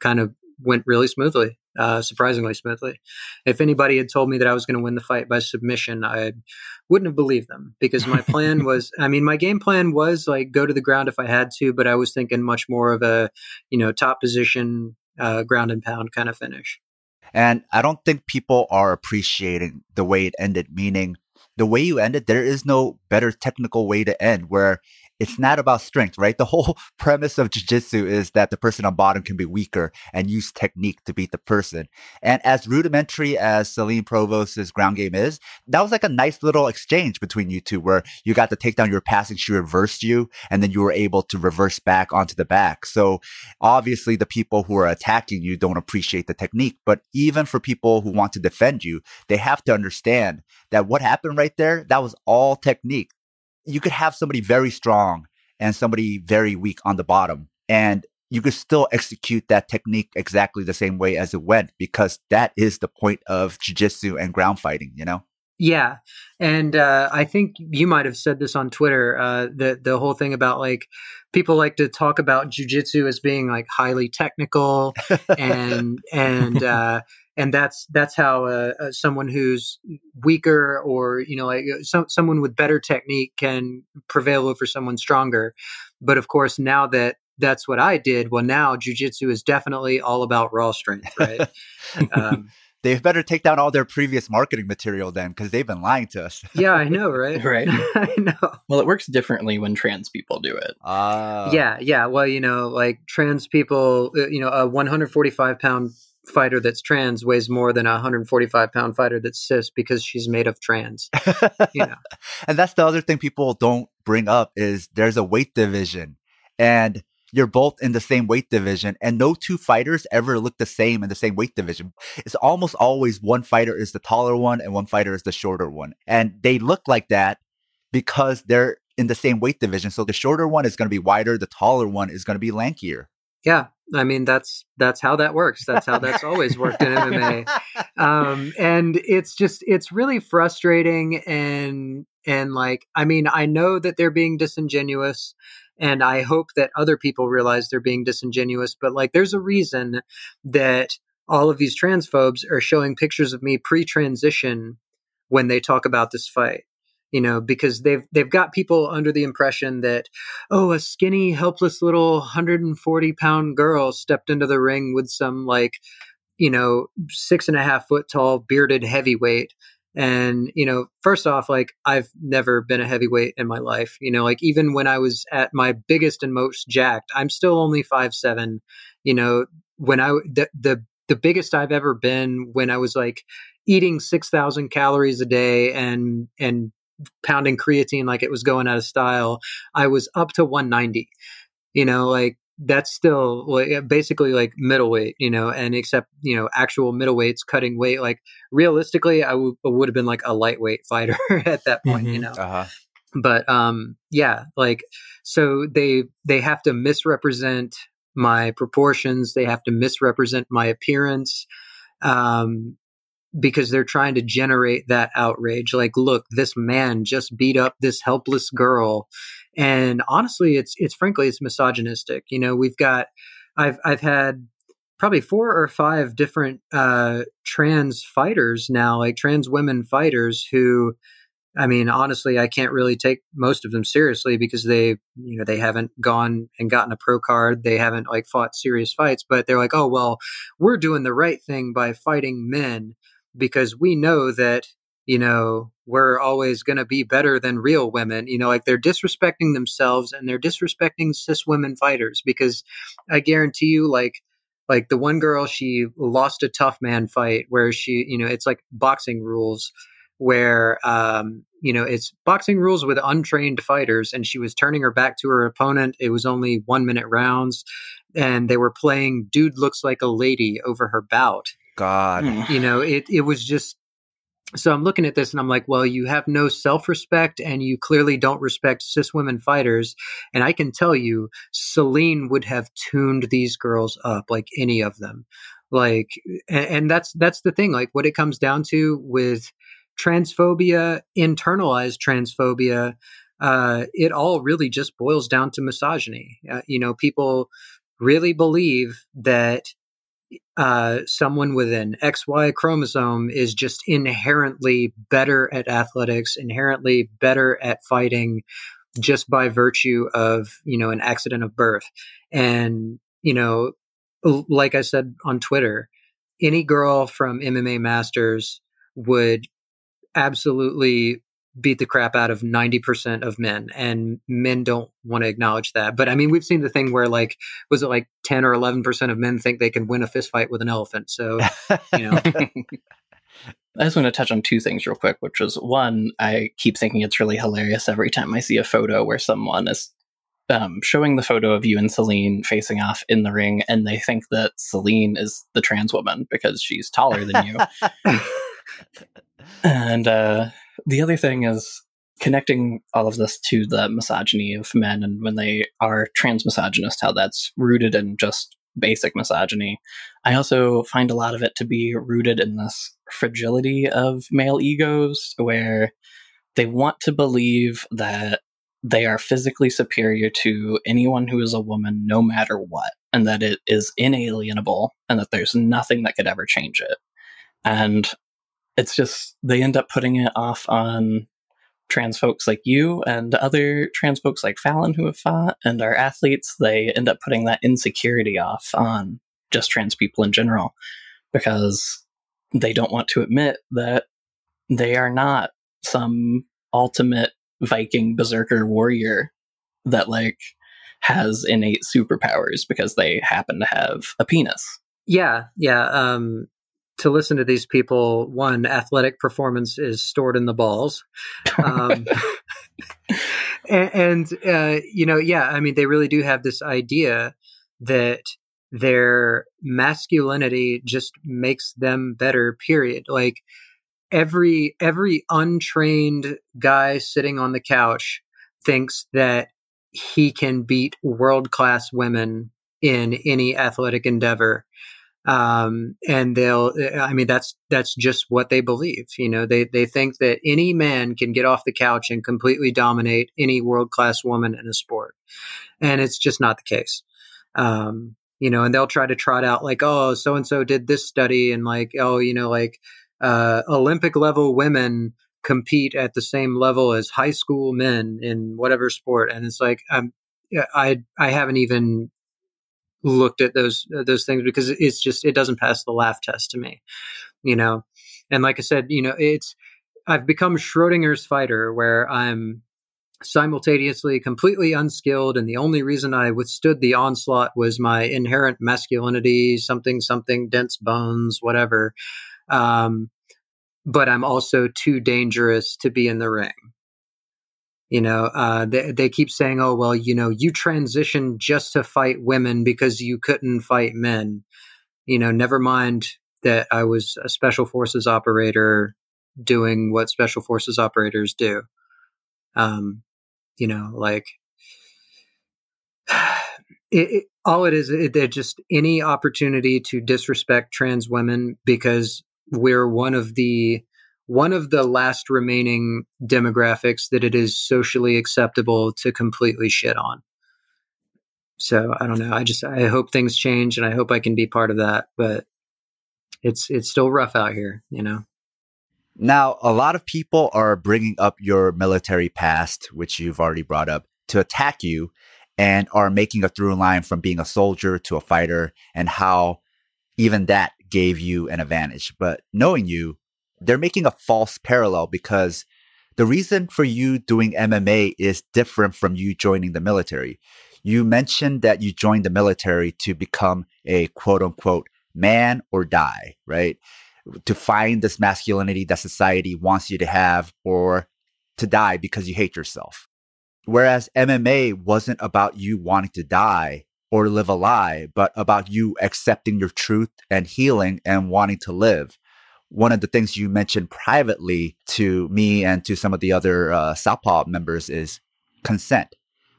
kind of went really smoothly, uh, surprisingly smoothly. If anybody had told me that I was going to win the fight by submission, I wouldn't have believed them because my plan was, I mean, my game plan was like go to the ground if I had to, but I was thinking much more of a, you know, top position, uh, ground and pound kind of finish. And I don't think people are appreciating the way it ended, meaning the way you ended, there is no better technical way to end where it's not about strength, right? The whole premise of jiu-jitsu is that the person on bottom can be weaker and use technique to beat the person. And as rudimentary as Celine Provost's ground game is, that was like a nice little exchange between you two where you got to take down your passing, she reversed you, and then you were able to reverse back onto the back. So obviously the people who are attacking you don't appreciate the technique, but even for people who want to defend you, they have to understand that what happened right there, that was all technique you could have somebody very strong and somebody very weak on the bottom. And you could still execute that technique exactly the same way as it went because that is the point of jujitsu and ground fighting, you know? Yeah, and uh, I think you might have said this on Twitter. Uh, the the whole thing about like people like to talk about jujitsu as being like highly technical, and and uh, and that's that's how uh, uh, someone who's weaker or you know like uh, some, someone with better technique can prevail over someone stronger. But of course now that that's what i did well now jiu-jitsu is definitely all about raw strength right? Um, they better take down all their previous marketing material then because they've been lying to us. Yeah i know right? Right. I know. Well it works differently when trans people do it. Uh, yeah yeah. Well you know like trans people uh, you know a 145 pound fighter that's trans weighs more than a 145 pound fighter that's cis because she's made of trans. you know. and that's the other thing people don't bring up is there's a weight division and you're both in the same weight division and no two fighters ever look the same in the same weight division. It's almost always one fighter is the taller one and one fighter is the shorter one. And they look like that because they're in the same weight division. So the shorter one is going to be wider, the taller one is going to be lankier. Yeah, I mean that's that's how that works. That's how that's always worked in MMA. Um, and it's just it's really frustrating and and like I mean I know that they're being disingenuous and I hope that other people realize they're being disingenuous, but like there's a reason that all of these transphobes are showing pictures of me pre-transition when they talk about this fight you know because they've they've got people under the impression that oh a skinny helpless little 140 pound girl stepped into the ring with some like you know six and a half foot tall bearded heavyweight. And you know first off like i've never been a heavyweight in my life you know like even when i was at my biggest and most jacked i'm still only five seven you know when i the the, the biggest i've ever been when i was like eating 6000 calories a day and and pounding creatine like it was going out of style, I was up to 190. You know, like that's still like, basically like middleweight, you know, and except, you know, actual middleweights cutting weight. Like realistically, I, w- would have been like a lightweight fighter at that point, mm-hmm. you know. Uh-huh. But um, yeah, like so they they have to misrepresent my proportions. They have to misrepresent my appearance. Um, because they're trying to generate that outrage. Like, look, this man just beat up this helpless girl. And honestly, it's, it's frankly, it's misogynistic. You know, we've got, I've, I've had probably four or five different, uh, trans fighters now, like trans women fighters who, I mean, honestly, I can't really take most of them seriously because they, you know, they haven't gone and gotten a pro card. They haven't like fought serious fights, but they're like, oh, well, we're doing the right thing by fighting men because we know that you know we're always going to be better than real women you know like they're disrespecting themselves and they're disrespecting cis women fighters because i guarantee you like like the one girl she lost a tough man fight where she you know it's like boxing rules where um, you know it's boxing rules with untrained fighters, and she was turning her back to her opponent. It was only one minute rounds, and they were playing "Dude looks like a lady" over her bout. God, Mm. You know, it it was just. So I'm looking at this and I'm like, well, you have no self respect and you clearly don't respect cis women fighters. And I can tell you, Celine would have tuned these girls up like any of them. Like, and, and that's that's the thing. Like, what it comes down to with transphobia, internalized transphobia, uh, it all really just boils down to misogyny. Uh, you know, people really believe that uh, someone with an XY chromosome is just inherently better at athletics, inherently better at fighting, just by virtue of you know an accident of birth. And you know, like I said on Twitter, any girl from MMA Masters would absolutely beat the crap out of 90% of men and men don't want to acknowledge that. But i mean we've seen the thing where like was it like 10 or 11% of men think they can win a fist fight with an elephant? So you know. I just want to touch on two things real quick, which was one, I keep thinking it's really hilarious every time I see a photo where someone is um, showing the photo of you and Celine facing off in the ring, and they think that Celine is the trans woman because she's taller than you. and uh, the other thing is connecting all of this to the misogyny of men and when they are trans misogynist, how that's rooted in just basic misogyny. I also find a lot of it to be rooted in this fragility of male egos where they want to believe that they are physically superior to anyone who is a woman no matter what and that it is inalienable and that there's nothing that could ever change it and it's just they end up putting it off on trans folks like you and other trans folks like Fallon who have fought and our athletes they end up putting that insecurity off on just trans people in general because they don't want to admit that they are not some ultimate Viking berserker warrior that like has innate superpowers because they happen to have a penis. yeah yeah um to listen to these people one athletic performance is stored in the balls um, and, and uh, you know, yeah, I mean, they really do have this idea that their masculinity just makes them better. Period. Like every every untrained guy sitting on the couch thinks that he can beat world class women in any athletic endeavor um, and they'll i mean that's that's just what they believe you know they they think that any man can get off the couch and completely dominate any world class woman in a sport. And it's just not the case. Um, you know and they'll try to trot out like oh so and so did this study and like oh you know like uh, olympic level women compete at the same level as high school men in whatever sport. And it's like um, i i haven't even looked at those uh, those things because it's just it doesn't pass the laugh test to me you know? And like i said you know it's i've become schrodinger's fighter where i'm simultaneously completely unskilled and the only reason i withstood the onslaught was my inherent masculinity something something dense bones whatever um, but i'm also too dangerous to be in the ring you know uh, they, they keep saying oh well you know you transitioned just to fight women because you couldn't fight men. You know never mind that i was a special forces operator doing what special forces operators do. Um, you know like it, it, all it is it, it just any opportunity to disrespect trans women because we're one of the one of the last remaining demographics that it is socially acceptable to completely shit on. So I don't know. I just I hope things change and I hope I can be part of that. But it's it's still rough out here, you know. Now, a lot of people are bringing up your military past, which you've already brought up, to attack you and are making a through line from being a soldier to a fighter and how even that gave you an advantage. But knowing you, they're making a false parallel because the reason for you doing MMA is different from you joining the military. You mentioned that you joined the military to become a quote unquote man or die, right? to find this masculinity that society wants you to have or to die because you hate yourself. Whereas MMA wasn't about you wanting to die or live a lie, but about you accepting your truth and healing and wanting to live. One of the things you mentioned privately to me and to some of the other uh, Southpaw members is consent.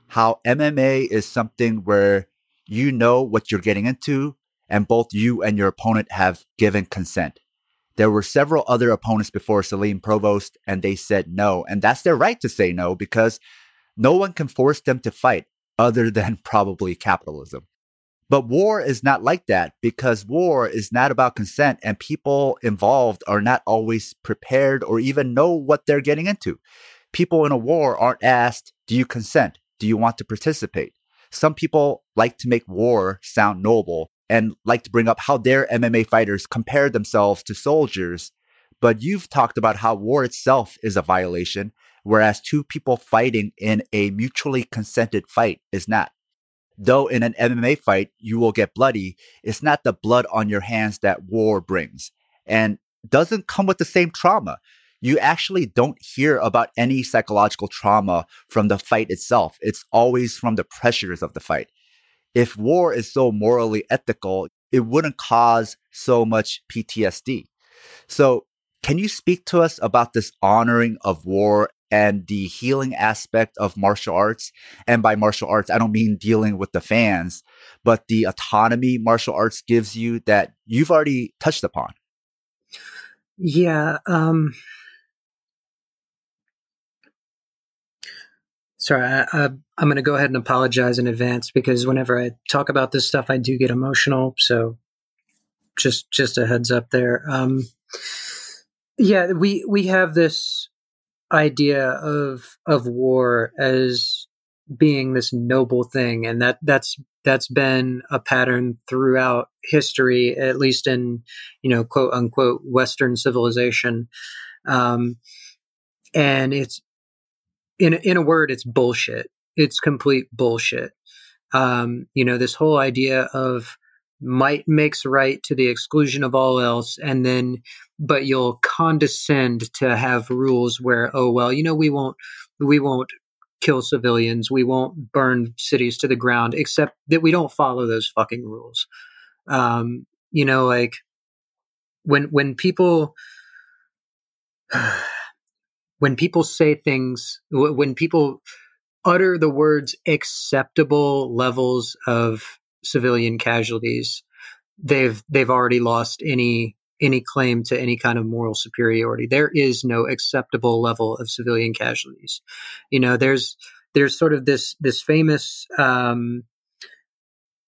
How MMA is something where you know what you're getting into, and both you and your opponent have given consent. There were several other opponents before Celine Provost, and they said no. And that's their right to say no because no one can force them to fight other than probably capitalism. But war is not like that because war is not about consent, and people involved are not always prepared or even know what they're getting into. People in a war aren't asked, Do you consent? Do you want to participate? Some people like to make war sound noble and like to bring up how their MMA fighters compare themselves to soldiers. But you've talked about how war itself is a violation, whereas two people fighting in a mutually consented fight is not. Though in an MMA fight, you will get bloody, it's not the blood on your hands that war brings and doesn't come with the same trauma. You actually don't hear about any psychological trauma from the fight itself. It's always from the pressures of the fight if war is so morally ethical, it wouldn't cause so much PTSD. So, can you speak to us about this honoring of war and the healing aspect of martial arts? And by martial arts, I don't mean dealing with the fans, but the autonomy martial arts gives you that you've already touched upon. Yeah. Um, Sorry, I, I, am going to go ahead and apologize in advance because whenever I talk about this stuff, I do get emotional. So, just just a heads up there. Um, yeah, we we have this idea of of war as being this noble thing, and that that's that's been a pattern throughout history, at least in you know quote unquote Western civilization. Um, and it's in in a word, it's bullshit. It's complete bullshit. Um, you know, this whole idea of might makes right to the exclusion of all else, and then but you'll condescend to have rules where, oh well, you know, we won't we won't kill civilians, we won't burn cities to the ground, except that we don't follow those fucking rules. Um, you know, like when when people when people say things, when people utter the words acceptable levels of civilian casualties, they've they've already lost any any claim to any kind of moral superiority. There is no acceptable level of civilian casualties. You know, there's there's sort of this this famous um,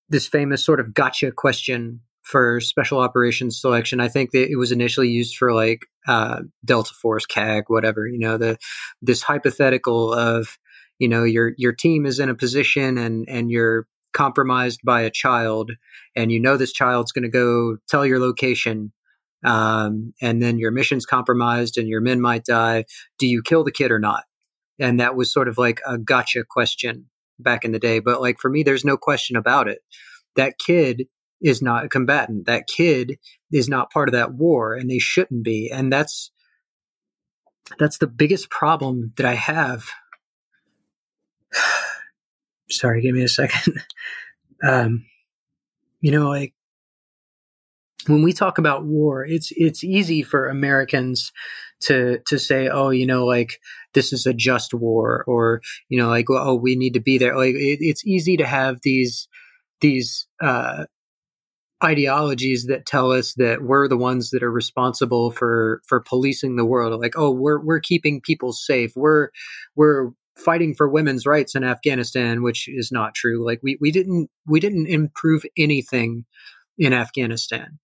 this famous sort of gotcha question for special operations selection. I think that it was initially used for like uh, Delta Force, CAG, whatever. You know, the this hypothetical of you know your your team is in a position and and you're compromised by a child, and you know this child's going to go tell your location. Um, and then your mission's compromised and your men might die. Do you kill the kid or not? And that was sort of like a gotcha question back in the day. But like for me, there's no question about it. That kid is not a combatant. That kid is not part of that war and they shouldn't be. And that's that's the biggest problem that I have. Sorry, give me a second. um, you know, like when we talk about war, it's it's easy for Americans to to say, oh, you know, like this is a just war, or you know, like oh, we need to be there. Like it, it's easy to have these these uh, ideologies that tell us that we're the ones that are responsible for for policing the world like oh we're we're keeping people safe we're we're fighting for women's rights in Afghanistan which is not true. Like we we didn't we didn't improve anything in Afghanistan.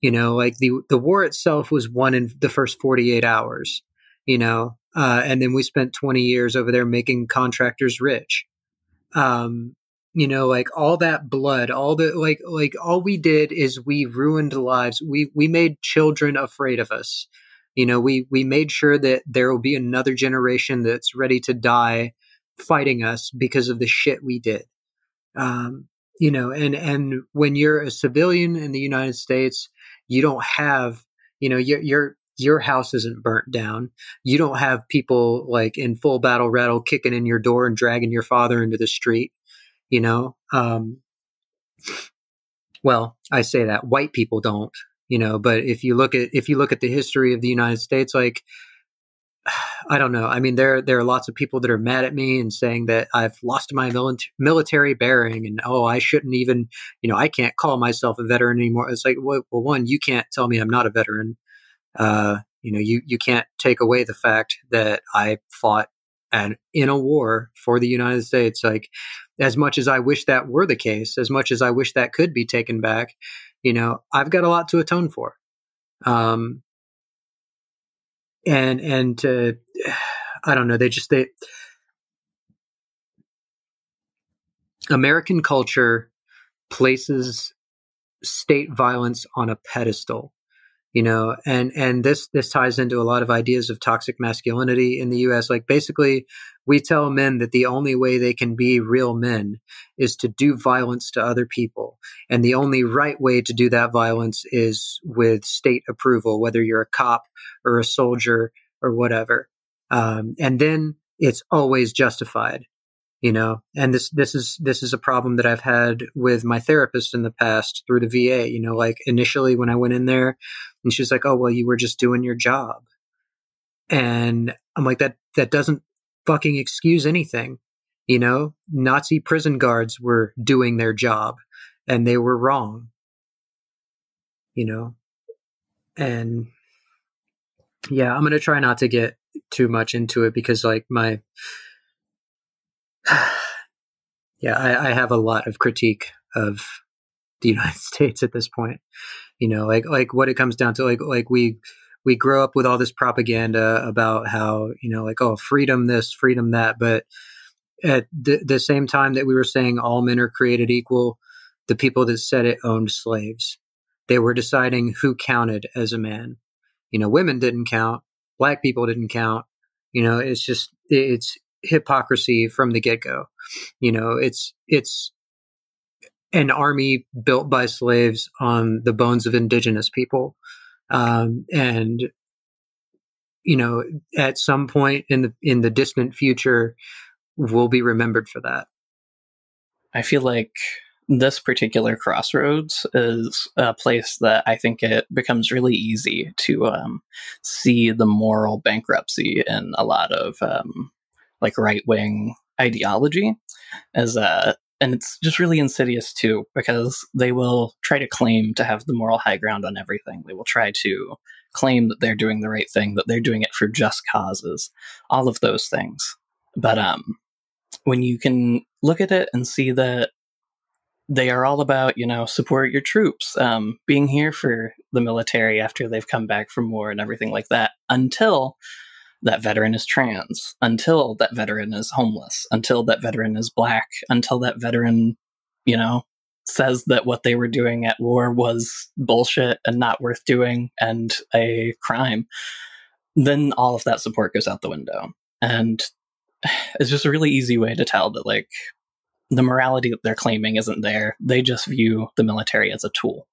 You know like the the war itself was won in the first 48 hours you know uh, and then we spent 20 years over there making contractors rich. Um, you know like all that blood all the like like all we did is we ruined lives. We we made children afraid of us you know we we made sure that there will be another generation that's ready to die fighting us because of the shit we did um you know and and when you're a civilian in the united states you don't have You know, your your your house isn't burnt down. You don't have people like in full battle rattle kicking in your door and dragging your father into the street. You know, um, well, I say that white people don't. You know, but if you look at if you look at the history of the United States, like I don't know. I mean, there there are lots of people that are mad at me and saying that I've lost my military bearing, and oh, I shouldn't even, you know, I can't call myself a veteran anymore. It's like, well, well one, you can't tell me I'm not a veteran. Uh, you know, you you can't take away the fact that I fought and in a war for the United States. Like, as much as I wish that were the case, as much as I wish that could be taken back, you know, I've got a lot to atone for. Um, and and to, I don't know, they just they American culture places state violence on a pedestal you know and and this this ties into a lot of ideas of toxic masculinity in the US like basically we tell men that the only way they can be real men is to do violence to other people. And the only right way to do that violence is with state approval whether you're a cop or a soldier or whatever. Um, and then it's always justified you know? And this this is this is a problem that i've had with my therapist in the past through the va you know? Like initially when i went in there and she's like oh well you were just doing your job. And i'm like that that doesn't fucking excuse anything. You know nazi prison guards were doing their job and they were wrong. You know? And yeah i'm going to try not to get too much into it because like my yeah, I, I, have a lot of critique of the United States at this point. You know, like like what it comes down to, like like we we grow up with all this propaganda about how you know, like oh, freedom this, freedom that, but at the, the same time that we were saying all men are created equal, the people that said it owned slaves. They were deciding who counted as a man. You know, women didn't count, black people didn't count. You know, it's just it's hypocrisy from the get go. You know, it's it's an army built by slaves on the bones of indigenous people, um, and you know, at some point in the in the distant future, we'll be remembered for that. I feel like this particular crossroads is a place that I think it becomes really easy to um, see the moral bankruptcy in a lot of um, like right wing ideology as a and it's just really insidious too because they will try to claim to have the moral high ground on everything. They will try to claim that they're doing the right thing that they're doing it for just causes all of those things. But um when you can look at it and see that they are all about you know support your troops um, being here for the military after they've come back from war and everything like that until that veteran is trans, until that veteran is homeless, until that veteran is black, until that veteran, you know, says that what they were doing at war was bullshit and not worth doing and a crime, then all of that support goes out the window. And it's just a really easy way to tell that, like, the morality that they're claiming isn't there. They just view the military as a tool.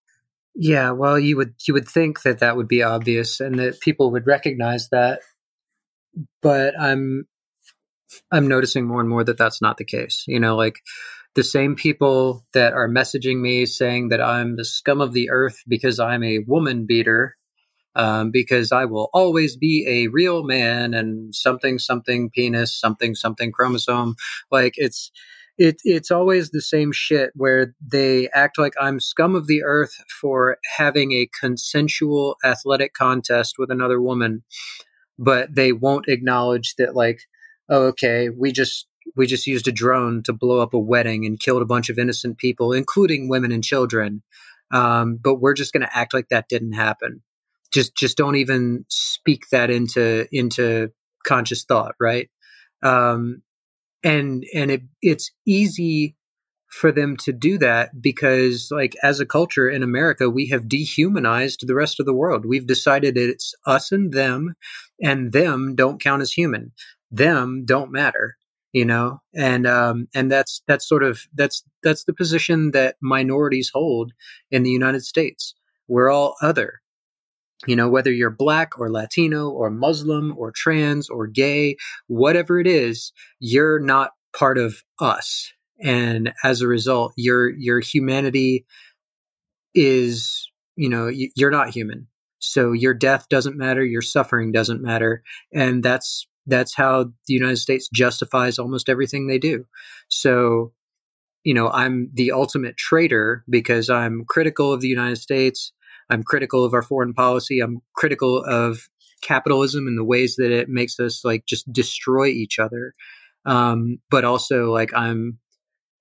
Yeah, well, you would you would think that that would be obvious and that people would recognize that but I'm I'm noticing more and more that that's not the case. You know, like the same people that are messaging me saying that I'm the scum of the earth because I'm a woman beater, um, because I will always be a real man and something something penis something something chromosome. Like it's it, it's always the same shit where they act like I'm scum of the earth for having a consensual athletic contest with another woman but they won't acknowledge that like oh, okay we just we just used a drone to blow up a wedding and killed a bunch of innocent people including women and children. Um, but we're just going to act like that didn't happen. Just just don't even speak that into into conscious thought right? Um, and and it it's easy for them to do that because like as a culture in america we have dehumanized the rest of the world. We've decided it's us and them and them don't count as human. Them don't matter you know? And um and that's that's sort of that's that's the position that minorities hold in the united states. We're all other you know, whether you're black or Latino or Muslim or trans or gay, whatever it is, you're not part of us. And as a result, your, your humanity is, you know, you're not human. So your death doesn't matter, your suffering doesn't matter. And that's, that's how the United States justifies almost everything they do. So, you know, I'm the ultimate traitor because I'm critical of the United States. I'm critical of our foreign policy. I'm critical of capitalism and the ways that it makes us like just destroy each other. Um, but also like I'm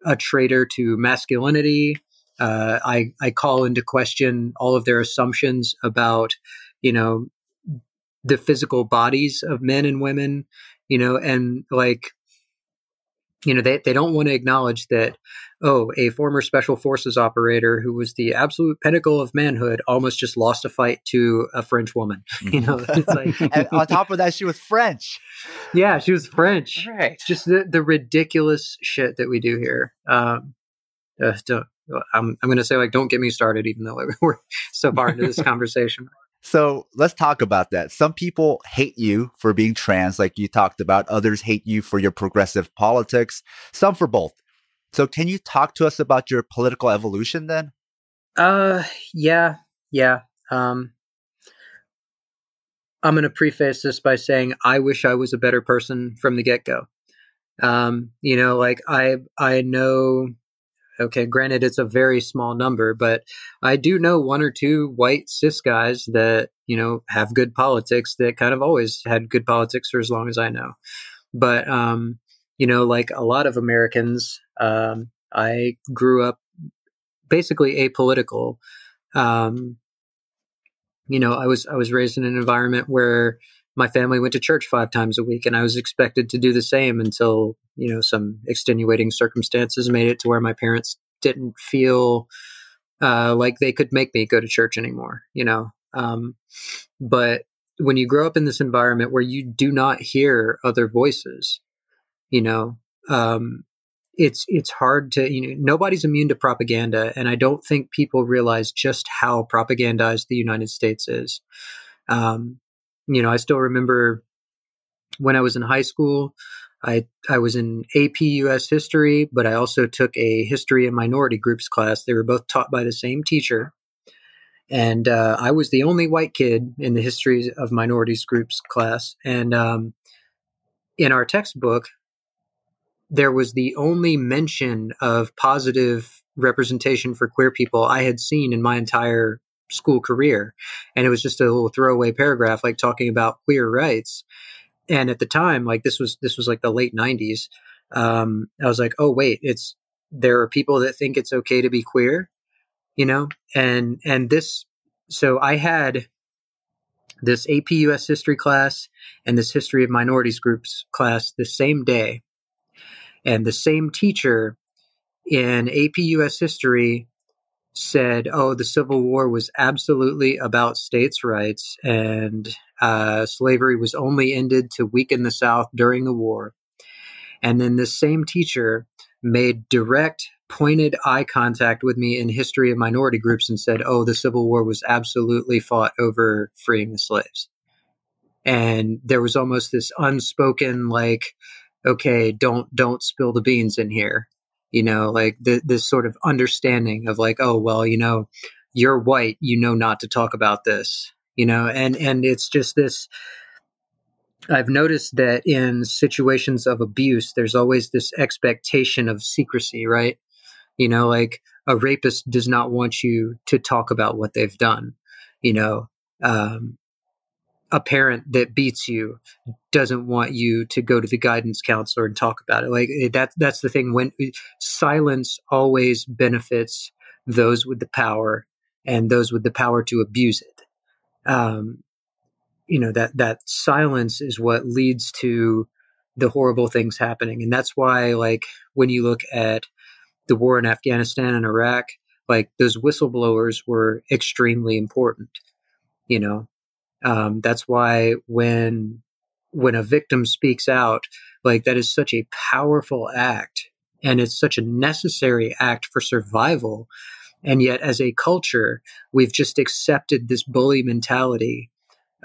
a traitor to masculinity. Uh, I I call into question all of their assumptions about you know the physical bodies of men and women. You know, and like you know they, they don't want to acknowledge that oh a former special forces operator who was the absolute pinnacle of manhood almost just lost a fight to a french woman you know? Like, and on top of that she was french. Yeah she was french. Right. Just the, the ridiculous shit that we do here. Um uh, I'm, I'm going to say like don't get me started even though we're so far into this conversation so let's talk about that. Some people hate you for being trans, like you talked about. Others hate you for your progressive politics, some for both. So can you talk to us about your political evolution then? Uh yeah, yeah. Um I'm going to preface this by saying I wish I was a better person from the get-go. Um, you know, like I I know Okay, granted, it's a very small number, but I do know one or two white cis guys that, you know, have good politics that kind of always had good politics for as long as I know. But, um, you know, like a lot of Americans, um, I grew up basically apolitical. Um, you know, I was I was raised in an environment where my family went to church five times a week, and I was expected to do the same until you know some extenuating circumstances made it to where my parents didn't feel uh, like they could make me go to church anymore. You know, um, but when you grow up in this environment where you do not hear other voices, you know, um, it's it's hard to you know nobody's immune to propaganda, and I don't think people realize just how propagandized the United States is. Um, you know, I still remember when I was in high school, I I was in AP US history, but I also took a history and minority groups class. They were both taught by the same teacher. And uh, I was the only white kid in the history of minorities groups class. And um, in our textbook, there was the only mention of positive representation for queer people I had seen in my entire school career. And it was just a little throwaway paragraph, like talking about queer rights. And at the time, like this was, this was like the late nineties. Um, I was like, oh, wait, it's, there are people that think it's okay to be queer, you know? And, and this, so I had this AP US history class and this history of minorities groups class the same day. And the same teacher in AP US history said, "Oh, the Civil War was absolutely about states' rights, and uh, slavery was only ended to weaken the South during the war." And then this same teacher made direct, pointed eye contact with me in history of minority groups and said, "Oh, the Civil War was absolutely fought over freeing the slaves." And there was almost this unspoken, like, "Okay, don't don't spill the beans in here." You know like this sort of understanding of like oh well you know you're white you know not to talk about this you know and and it's just this i've noticed that in situations of abuse there's always this expectation of secrecy right? You know like a rapist does not want you to talk about what they've done you know um, a parent that beats you doesn't want you to go to the guidance counselor and talk about it. Like eh, that, that's the thing. When silence always benefits those with the power and those with the power to abuse it. Um, you know that that silence is what leads to the horrible things happening, and that's why, like, when you look at the war in Afghanistan and Iraq, like those whistleblowers were extremely important. You know, um, that's why when when a victim speaks out, like that is such a powerful act, and it's such a necessary act for survival. And yet, as a culture, we've just accepted this bully mentality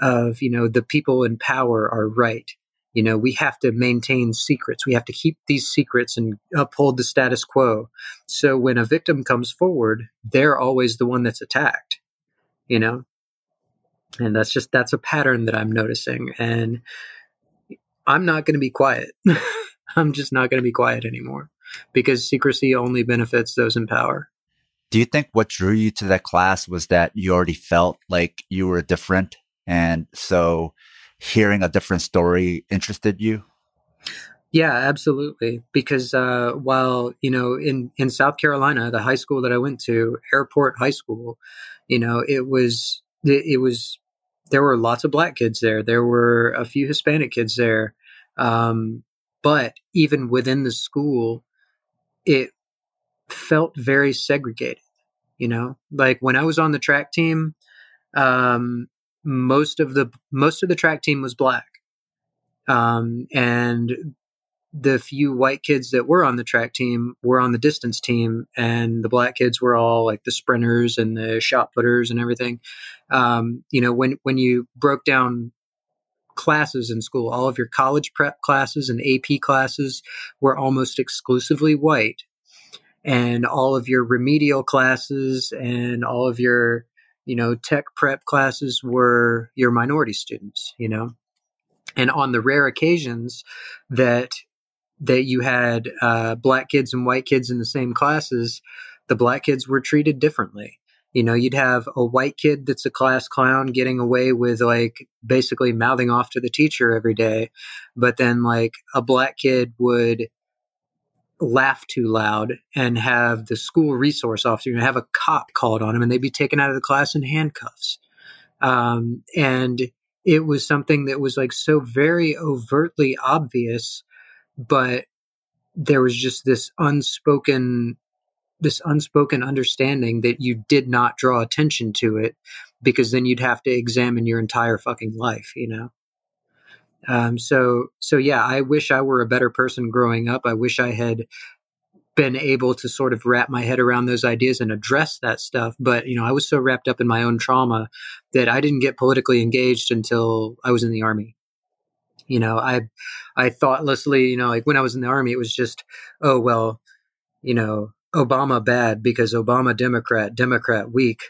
of, you know, the people in power are right. You know, we have to maintain secrets. We have to keep these secrets and uphold the status quo. So when a victim comes forward, they're always the one that's attacked, you know? And that's just, that's a pattern that I'm noticing. And I'm not going to be quiet. I'm just not going to be quiet anymore because secrecy only benefits those in power. Do you think what drew you to that class was that you already felt like you were different? And so hearing a different story interested you? Yeah, absolutely. Because uh, while you know, in in South Carolina, the high school that I went to, Airport High School, you know, it was it, it was there were lots of black kids there. There were a few Hispanic kids there, um, but even within the school, it felt very segregated. You know, like when I was on the track team, um, most of the most of the track team was black, um, and the few white kids that were on the track team were on the distance team, and the black kids were all like the sprinters and the shot putters and everything. Um, you know, when when you broke down classes in school, all of your college prep classes and AP classes were almost exclusively white, and all of your remedial classes and all of your you know tech prep classes were your minority students you know and on the rare occasions that that you had uh, black kids and white kids in the same classes the black kids were treated differently you know you'd have a white kid that's a class clown getting away with like basically mouthing off to the teacher every day but then like a black kid would laugh too loud and have the school resource officer know, have a cop called on him and they'd be taken out of the class in handcuffs. Um, and it was something that was like so very overtly obvious, but there was just this unspoken this unspoken understanding that you did not draw attention to it because then you'd have to examine your entire fucking life, you know? Um, so, so yeah, I wish I were a better person growing up. I wish I had been able to sort of wrap my head around those ideas and address that stuff. But, you know, I was so wrapped up in my own trauma that I didn't get politically engaged until I was in the army. You know, I, I thoughtlessly, you know, like when I was in the army, it was just, oh, well, you know, Obama bad because Obama Democrat, Democrat weak,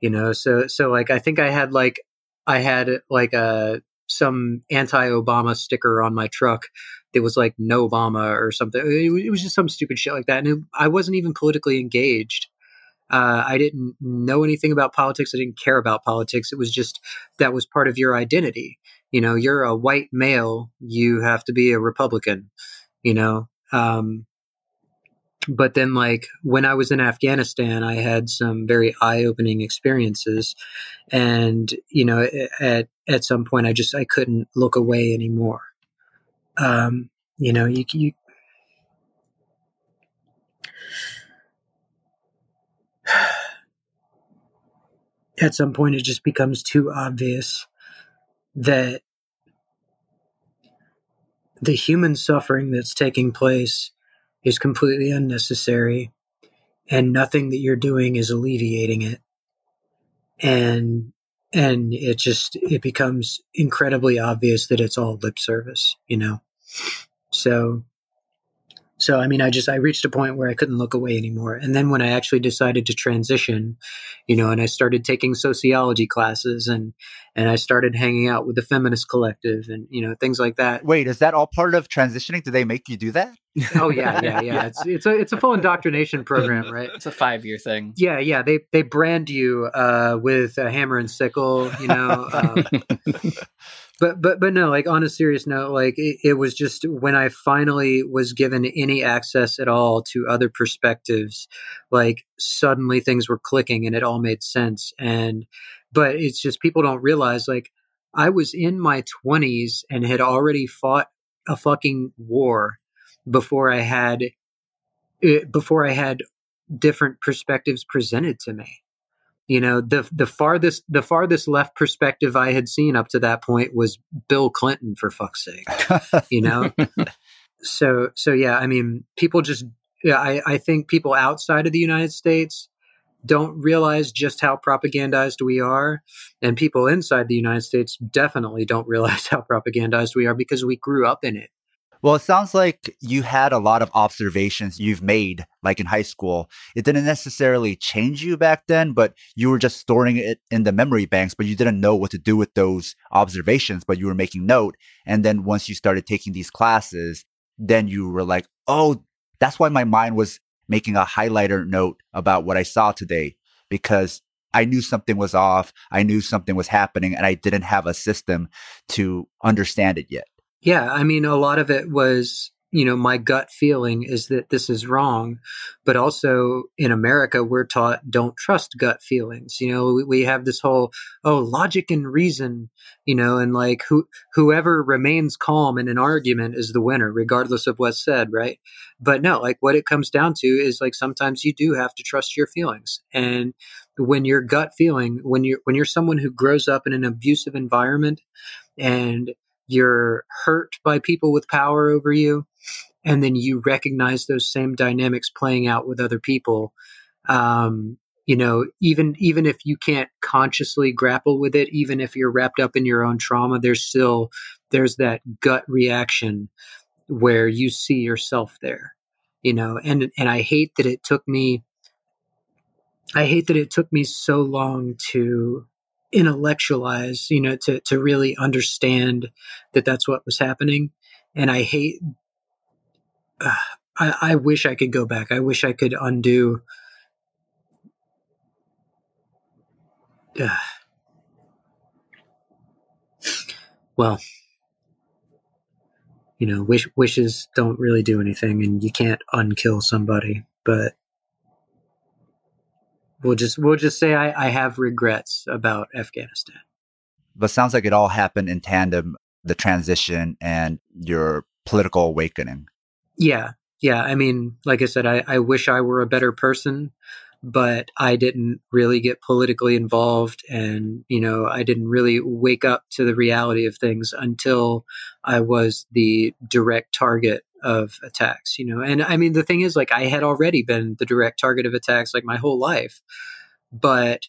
you know, so, so like, I think I had like, I had like a, some anti-Obama sticker on my truck that was like no Obama or something. It, was just some stupid shit like that, and it, I wasn't even politically engaged. Uh, I didn't know anything about politics. I didn't care about politics. It was just that was part of your identity. You know, you're a white male. You have to be a Republican. You know, um, but then like when i was in afghanistan i had some very eye-opening experiences and you know at at some point i just i couldn't look away anymore um you know you, you at some point it just becomes too obvious that the human suffering that's taking place is completely unnecessary and nothing that you're doing is alleviating it. And and it just it becomes incredibly obvious that it's all lip service you know? So so i mean i just i reached a point where i couldn't look away anymore. And then when i actually decided to transition you know and i started taking sociology classes and and i started hanging out with the feminist collective and you know things like that. Wait is that all part of transitioning? Do they make you do that? Oh yeah yeah yeah. It's it's a it's a full indoctrination program right? It's a five year thing. Yeah yeah. They they brand you uh with a hammer and sickle you know um, but but but no like on a serious note like it, it, was just when i finally was given any access at all to other perspectives like suddenly things were clicking and it all made sense. And but it's just people don't realize like i was in my 20s and had already fought a fucking war before i had eh, before i had different perspectives presented to me you know, the the farthest the farthest left perspective I had seen up to that point was Bill Clinton for fuck's sake. you know? so so yeah, I mean, people just yeah, I, I think people outside of the United States don't realize just how propagandized we are. And people inside the United States definitely don't realize how propagandized we are because we grew up in it. Well, it sounds like you had a lot of observations you've made, like in high school. It didn't necessarily change you back then, but you were just storing it in the memory banks, but you didn't know what to do with those observations, but you were making note. And then once you started taking these classes, then you were like, oh, that's why my mind was making a highlighter note about what I saw today because I knew something was off. I knew something was happening and I didn't have a system to understand it yet. Yeah. I mean, a lot of it was you know, my gut feeling is that this is wrong. But also in America, we're taught don't trust gut feelings. You know, we, we have this whole, oh, logic and reason, you know, and like who, whoever remains calm in an argument is the winner, regardless of what's said, right? But no, like what it comes down to is like sometimes you do have to trust your feelings. And when your gut feeling, when you're, when you're someone who grows up in an abusive environment and you're hurt by people with power over you, and then you recognize those same dynamics playing out with other people. Um, you know even even if you can't consciously grapple with it even if you're wrapped up in your own trauma there's still there's that gut reaction where you see yourself there you know? And and i hate that it took me i hate that it took me so long to intellectualize you know to to really understand that that's what was happening and i hate uh, I, I wish I could go back. I wish I could undo. Uh, well, you know, wish wishes don't really do anything, and you can't unkill somebody. But we'll just we'll just say I, I have regrets about Afghanistan. But sounds like it all happened in tandem: the transition and your political awakening. Yeah. Yeah. I mean, like I said, I, I wish I were a better person, but I didn't really get politically involved. And, you know, I didn't really wake up to the reality of things until I was the direct target of attacks, you know. And I mean, the thing is, like, I had already been the direct target of attacks like my whole life, but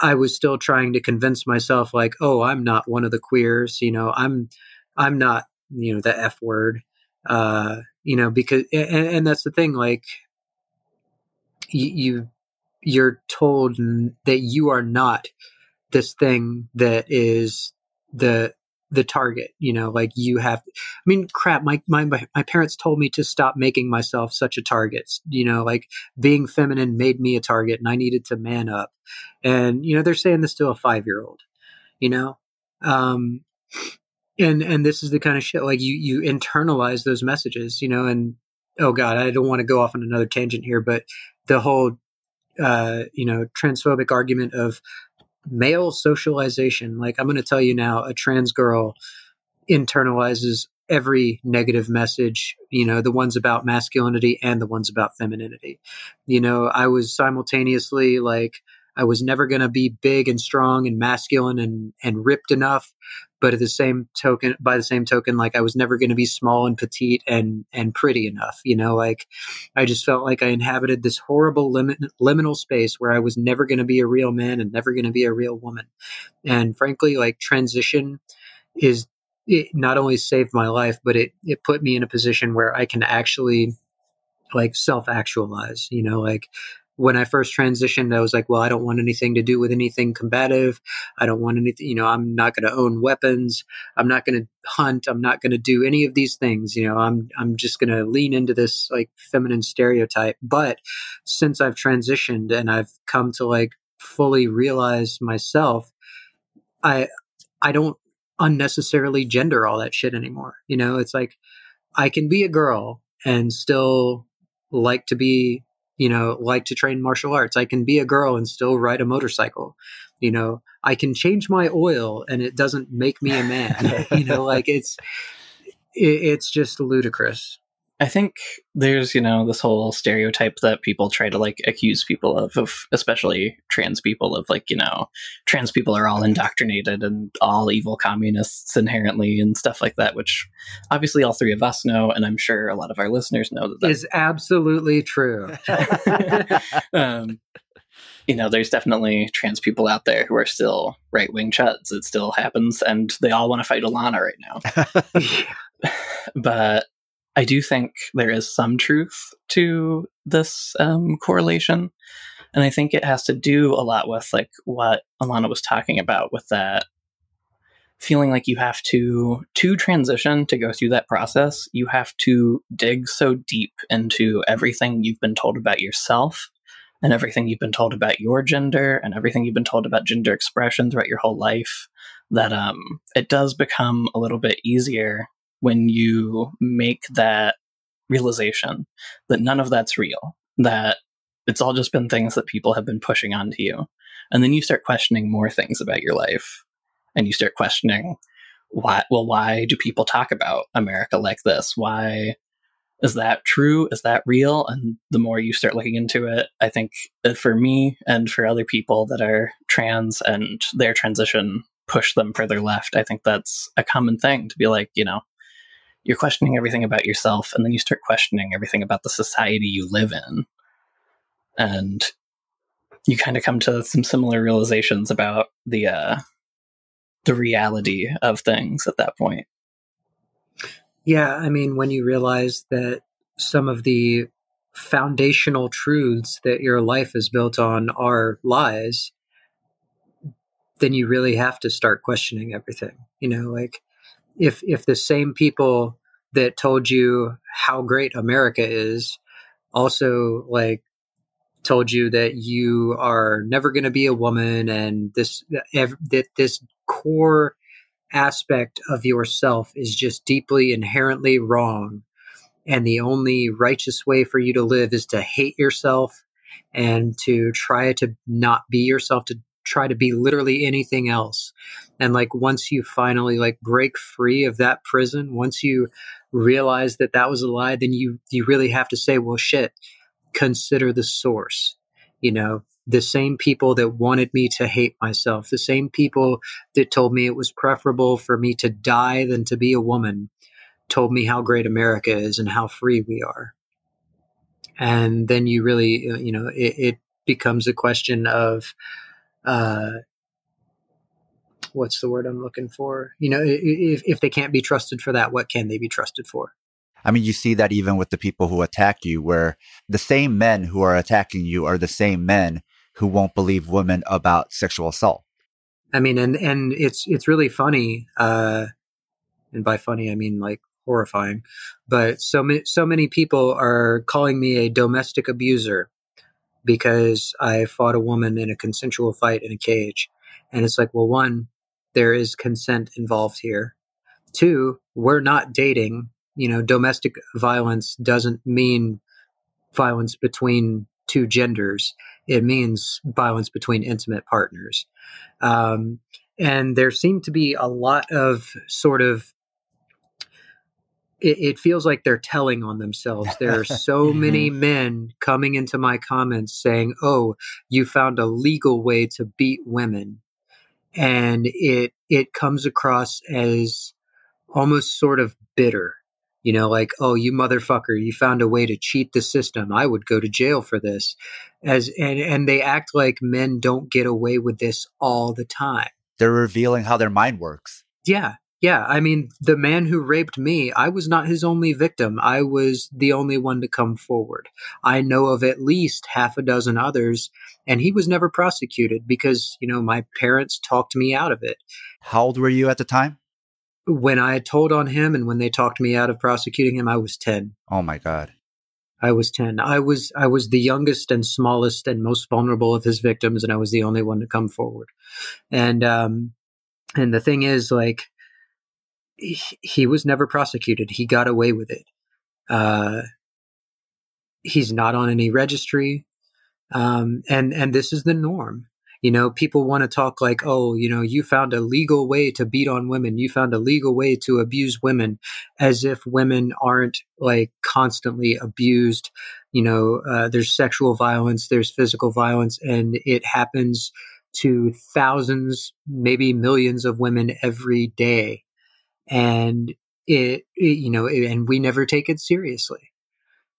I was still trying to convince myself, like, oh, I'm not one of the queers, you know, I'm, I'm not, you know, the F word. Uh, you know because and, and that's the thing like you, you you're told that you are not this thing that is the the target you know like you have i mean crap my, my my parents told me to stop making myself such a target you know like being feminine made me a target and i needed to man up. And you know they're saying this to a five year old you know? Um and and this is the kind of shit like you you internalize those messages you know and oh god i don't want to go off on another tangent here but the whole uh you know transphobic argument of male socialization like i'm going to tell you now a trans girl internalizes every negative message you know the ones about masculinity and the ones about femininity. You know i was simultaneously like I was never going to be big and strong and masculine and, and ripped enough. But at the same token, by the same token, like I was never going to be small and petite and, and pretty enough, you know, like I just felt like I inhabited this horrible limit, liminal space where I was never going to be a real man and never going to be a real woman. And frankly, like transition is it not only saved my life, but it, it put me in a position where I can actually like self actualize, you know, like when I first transitioned, I was like, well, I don't want anything to do with anything combative. I don't want anything, you know, I'm not going to own weapons. I'm not going to hunt. I'm not going to do any of these things. You know, I'm, I'm just going to lean into this like feminine stereotype. But since I've transitioned and I've come to like fully realize myself, I, I don't unnecessarily gender all that shit anymore. You know, it's like I can be a girl and still like to be you know, like to train martial arts. I can be a girl and still ride a motorcycle. You know, I can change my oil and it doesn't make me a man. you know, like it's it, it's just ludicrous. I think there's, you know, this whole stereotype that people try to like accuse people of, of especially trans people, of like, you know, trans people are all indoctrinated and all evil communists inherently and stuff like that, which obviously all three of us know, and I'm sure a lot of our listeners know that, that is absolutely true. um, you know, there's definitely trans people out there who are still right wing chuds. It still happens, and they all want to fight Alana right now. but I do think there is some truth to this um, correlation. And I think it has to do a lot with like what Alana was talking about with that feeling like you have to to transition to go through that process you have to dig so deep into everything you've been told about yourself and everything you've been told about your gender and everything you've been told about gender expression throughout your whole life that um it does become a little bit easier when you make that realization that none of that's real that it's all just been things that people have been pushing onto you. And then you start questioning more things about your life. And you start questioning why well why do people talk about america like this? Why is that true? Is that real? And the more you start looking into it i think uh, for me and for other people that are trans and their transition push them further left i think that's a common thing to be like you know you're questioning everything about yourself and then you start questioning everything about the society you live in and you kind of come to some similar realizations about the uh, the reality of things at that point. Yeah, I mean, when you realize that some of the foundational truths that your life is built on are lies, then you really have to start questioning everything. You know, like if if the same people that told you how great America is also like told you that you are never going to be a woman and this that this core aspect of yourself is just deeply inherently wrong. And the only righteous way for you to live is to hate yourself and to try to not be yourself to try to be literally anything else and like once you finally like break free of that prison once you realize that that was a lie then you you really have to say well shit consider the source you know the same people that wanted me to hate myself, the same people that told me it was preferable for me to die than to be a woman, told me how great America is and how free we are. And then you really, uh, you know, it, it becomes a question of, uh, what's the word I'm looking for? You know, if, if they can't be trusted for that, what can they be trusted for? I mean, you see that even with the people who attack you, where the same men who are attacking you are the same men who won't believe women about sexual assault. I mean, and and it's it's really funny, uh, and by funny I mean like horrifying. But so many so many people are calling me a domestic abuser because I fought a woman in a consensual fight in a cage, and it's like, well, one, there is consent involved here. Two, we're not dating. You know, domestic violence doesn't mean violence between two genders it means violence between intimate partners. Um, and there seemed to be a lot of sort of it, it, feels like they're telling on themselves. There are so mm-hmm. many men coming into my comments saying, "Oh, you found a legal way to beat women," and it it comes across as almost sort of bitter you know like oh you motherfucker you found a way to cheat the system. I would go to jail for this. As and and they act like men don't get away with this all the time. They're revealing how their mind works. Yeah yeah i mean the man who raped me i was not his only victim i was the only one to come forward i know of at least half a dozen others and he was never prosecuted because you know my parents talked me out of it how old were you at the time when I told on him and when they talked me out of prosecuting him, I was 10. Oh my God. I was 10. I was, I was the youngest and smallest and most vulnerable of his victims. And I was the only one to come forward. And, um, and the thing is like, he, was never prosecuted. He got away with it. Uh, he's not on any registry. Um, and, and this is the norm. You know, people want to talk like, oh, you know, you found a legal way to beat on women. You found a legal way to abuse women as if women aren't like constantly abused. You know, uh, there's sexual violence, there's physical violence, and it happens to thousands, maybe millions of women every day. And it, it you know, it, and we never take it seriously.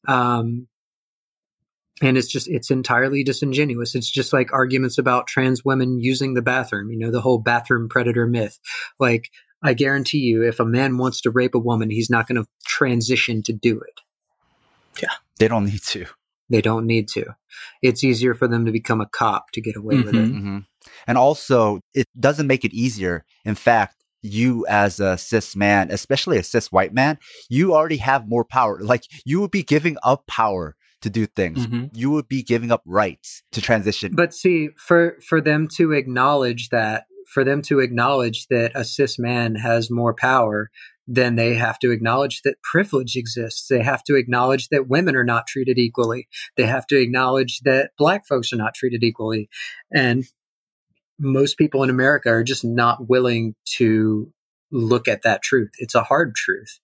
Um, and it's just it's entirely disingenuous. It's just like arguments about trans women using the bathroom you know the whole bathroom predator myth. Like i guarantee you if a man wants to rape a woman he's not going to transition to do it. Yeah. They don't need to. They don't need to. It's easier for them to become a cop to get away mm-hmm, with it. Mm-hmm. and also it doesn't make it easier. In fact you as a cis man, especially a cis white man, you already have more power. Like you would be giving up power to do things. Mm-hmm. You would be giving up rights to transition. But see, for for them to acknowledge that, for them to acknowledge that a cis man has more power, then they have to acknowledge that privilege exists. They have to acknowledge that women are not treated equally. They have to acknowledge that black folks are not treated equally. And most people in America are just not willing to look at that truth. It's a hard truth,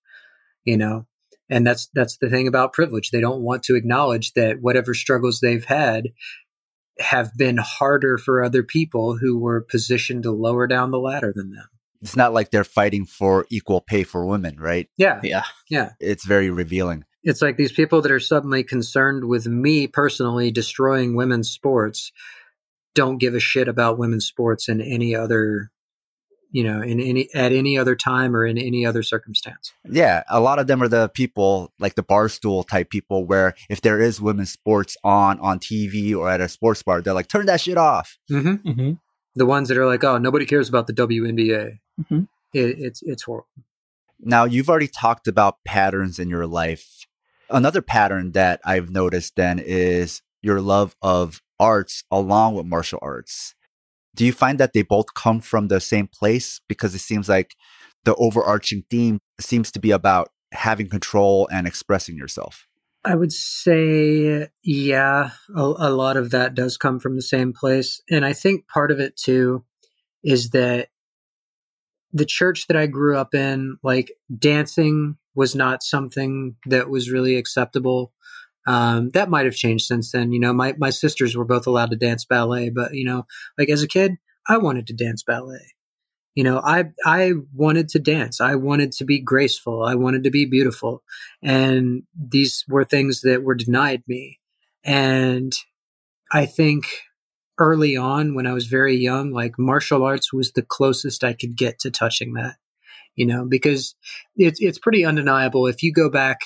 you know? And that's that's the thing about privilege. They don't want to acknowledge that whatever struggles they've had have been harder for other people who were positioned to lower down the ladder than them. It's not like they're fighting for equal pay for women right? Yeah. Yeah. Yeah. It's very revealing. It's like these people that are suddenly concerned with me personally destroying women's sports don't give a shit about women's sports in any other you know, in any at any other time or in any other circumstance. Yeah, a lot of them are the people like the barstool type people, where if there is women's sports on on TV or at a sports bar, they're like, turn that shit off. Mm-hmm. Mm-hmm. The ones that are like, oh, nobody cares about the WNBA. Mm-hmm. It, it's it's horrible. Now you've already talked about patterns in your life. Another pattern that I've noticed then is your love of arts along with martial arts do you find that they both come from the same place? Because it seems like the overarching theme seems to be about having control and expressing yourself. I would say, yeah, a, a, lot of that does come from the same place. And I think part of it too is that the church that I grew up in, like dancing was not something that was really acceptable. Um, that might have changed since then. You know, my, my sisters were both allowed to dance ballet, but you know, like as a kid, I wanted to dance ballet. You know, I, I wanted to dance. I wanted to be graceful. I wanted to be beautiful. And these were things that were denied me. And I think early on when I was very young, like martial arts was the closest I could get to touching that, you know, because it's, it's pretty undeniable. If you go back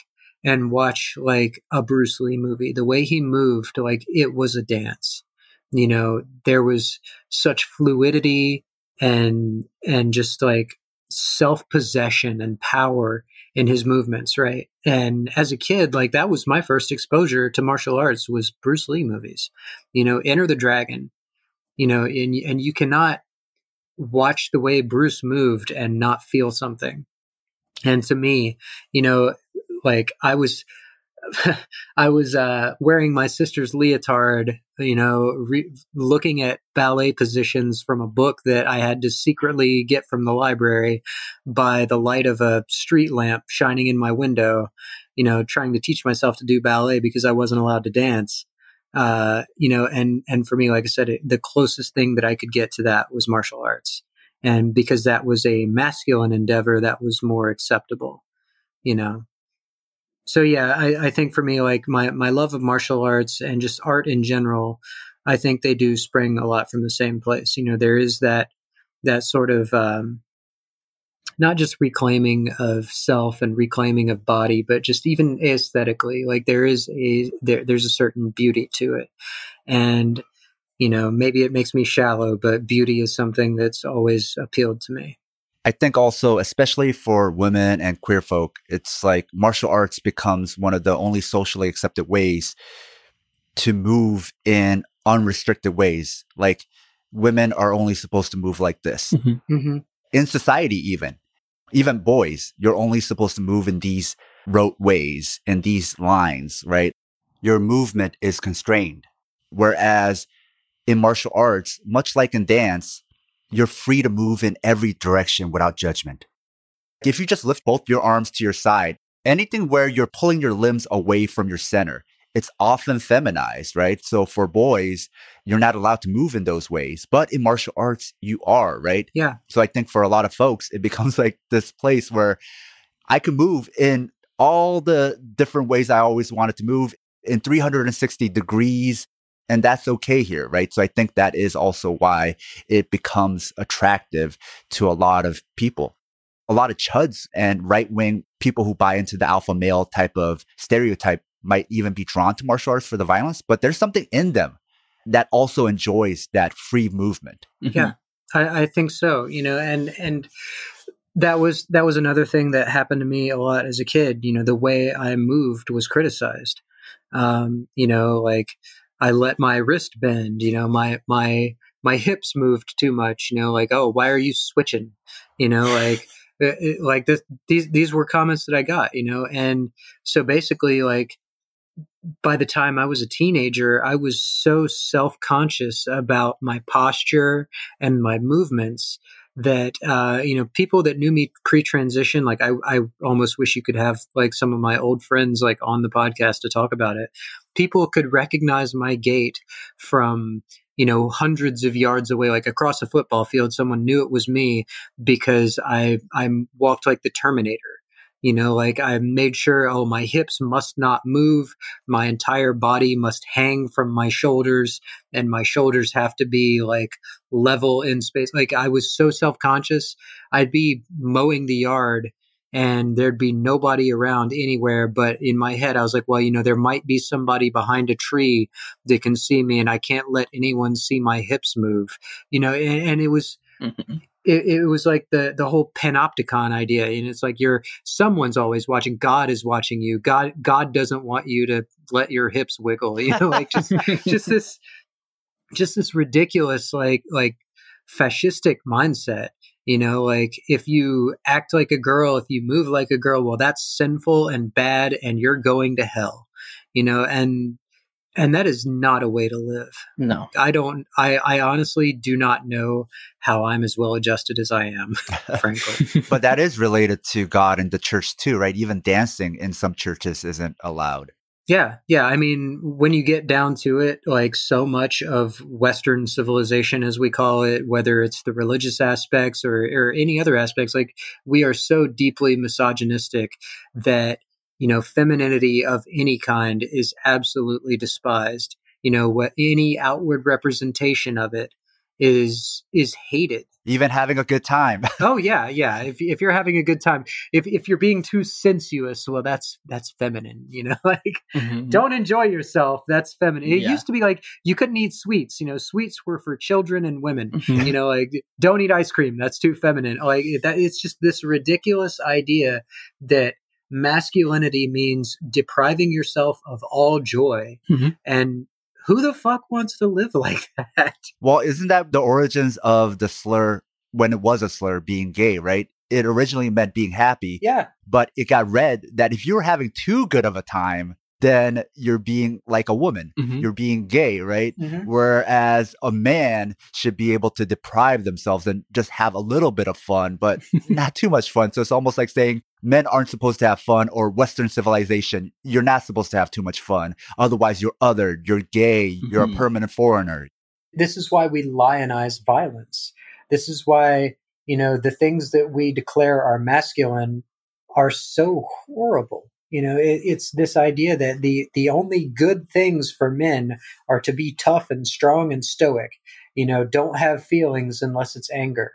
and watch like a Bruce Lee movie, the way he moved, like it was a dance. You know, there was such fluidity and and just like self possession and power in his movements, right? And as a kid, like that was my first exposure to martial arts was Bruce Lee movies. You know, Enter the Dragon. You know, and and you cannot watch the way Bruce moved and not feel something. And to me, you know, like I was I was uh, wearing my sister's leotard, you know, re- looking at ballet positions from a book that I had to secretly get from the library by the light of a street lamp shining in my window, you know, trying to teach myself to do ballet because I wasn't allowed to dance. Uh, you know, and and for me, like I said, it, the closest thing that I could get to that was martial arts, and because that was a masculine endeavor, that was more acceptable, you know so yeah, I, I think for me, like my my love of martial arts and just art in general, I think they do spring a lot from the same place. You know, there is that that sort of um, not just reclaiming of self and reclaiming of body, but just even aesthetically, like there is a there, there's a certain beauty to it, and you know maybe it makes me shallow, but beauty is something that's always appealed to me. I think also, especially for women and queer folk, it's like martial arts becomes one of the only socially accepted ways to move in unrestricted ways. Like women are only supposed to move like this. Mm-hmm. Mm-hmm. In society, even, even boys, you're only supposed to move in these rote ways, in these lines, right? Your movement is constrained. Whereas in martial arts, much like in dance, you're free to move in every direction without judgment. If you just lift both your arms to your side, anything where you're pulling your limbs away from your center, it's often feminized, right? So for boys, you're not allowed to move in those ways, but in martial arts, you are, right? Yeah. So I think for a lot of folks, it becomes like this place where I can move in all the different ways I always wanted to move. in 360 degrees. And that's okay here, right? So I think that is also why it becomes attractive to a lot of people. A lot of chuds and right wing people who buy into the alpha male type of stereotype might even be drawn to martial arts for the violence, but there's something in them that also enjoys that free movement. Mm-hmm. Yeah, I, I, think so. You know, and and that was that was another thing that happened to me a lot as a kid. You know, the way I moved was criticized. Um, you know, like I let my wrist bend. You know, my my my hips moved too much. You know, like oh, why are you switching? You know, like. It, like this, these these were comments that I got, you know, and so basically, like by the time I was a teenager, I was so self conscious about my posture and my movements that uh, you know people that knew me pre-transition like I, I almost wish you could have like some of my old friends like on the podcast to talk about it people could recognize my gait from you know hundreds of yards away like across a football field someone knew it was me because i i walked like the terminator you know, like I made sure, oh, my hips must not move. My entire body must hang from my shoulders and my shoulders have to be like level in space. Like I was so self conscious. I'd be mowing the yard and there'd be nobody around anywhere. But in my head, I was like, well, you know, there might be somebody behind a tree that can see me and I can't let anyone see my hips move, you know, and, and it was, mm-hmm it, it, was like the the whole panopticon idea and it's like you're someone's always watching god is watching you god god doesn't want you to let your hips wiggle you know like just just this just this ridiculous like like fascistic mindset you know like if you act like a girl if you move like a girl well that's sinful and bad and you're going to hell you know and and that is not a way to live. No. I don't i i honestly do not know how i'm as well adjusted as i am frankly. But that is related to god and the church too right? Even dancing in some churches isn't allowed yeah yeah i mean when you get down to it like so much of western civilization as we call it whether it's the religious aspects or or any other aspects like we are so deeply misogynistic that you know, femininity of any kind is absolutely despised. You know, what any outward representation of it is is hated. Even having a good time. oh yeah, yeah. If if you're having a good time, if if you're being too sensuous, well, that's that's feminine. You know, like mm-hmm. don't enjoy yourself. That's feminine. It yeah. used to be like you couldn't eat sweets. You know, sweets were for children and women. Mm-hmm. You know, like don't eat ice cream. That's too feminine. Like that. It's just this ridiculous idea that masculinity means depriving yourself of all joy. Mm-hmm. And who the fuck wants to live like that? Well, isn't that the origins of the slur when it was a slur being gay, right? It originally meant being happy. Yeah. But it got read that if you were having too good of a time, then you're being like a woman. Mm-hmm. You're being gay, right? Mm-hmm. Whereas a man should be able to deprive themselves and just have a little bit of fun, but not too much fun. So it's almost like saying men aren't supposed to have fun or Western civilization, you're not supposed to have too much fun. Otherwise, you're othered, you're gay, mm-hmm. you're a mm-hmm. permanent foreigner. This is why we lionize violence. This is why, you know, the things that we declare are masculine are so horrible you know, it, it's this idea that the the only good things for men are to be tough and strong and stoic. You know, don't have feelings unless it's anger.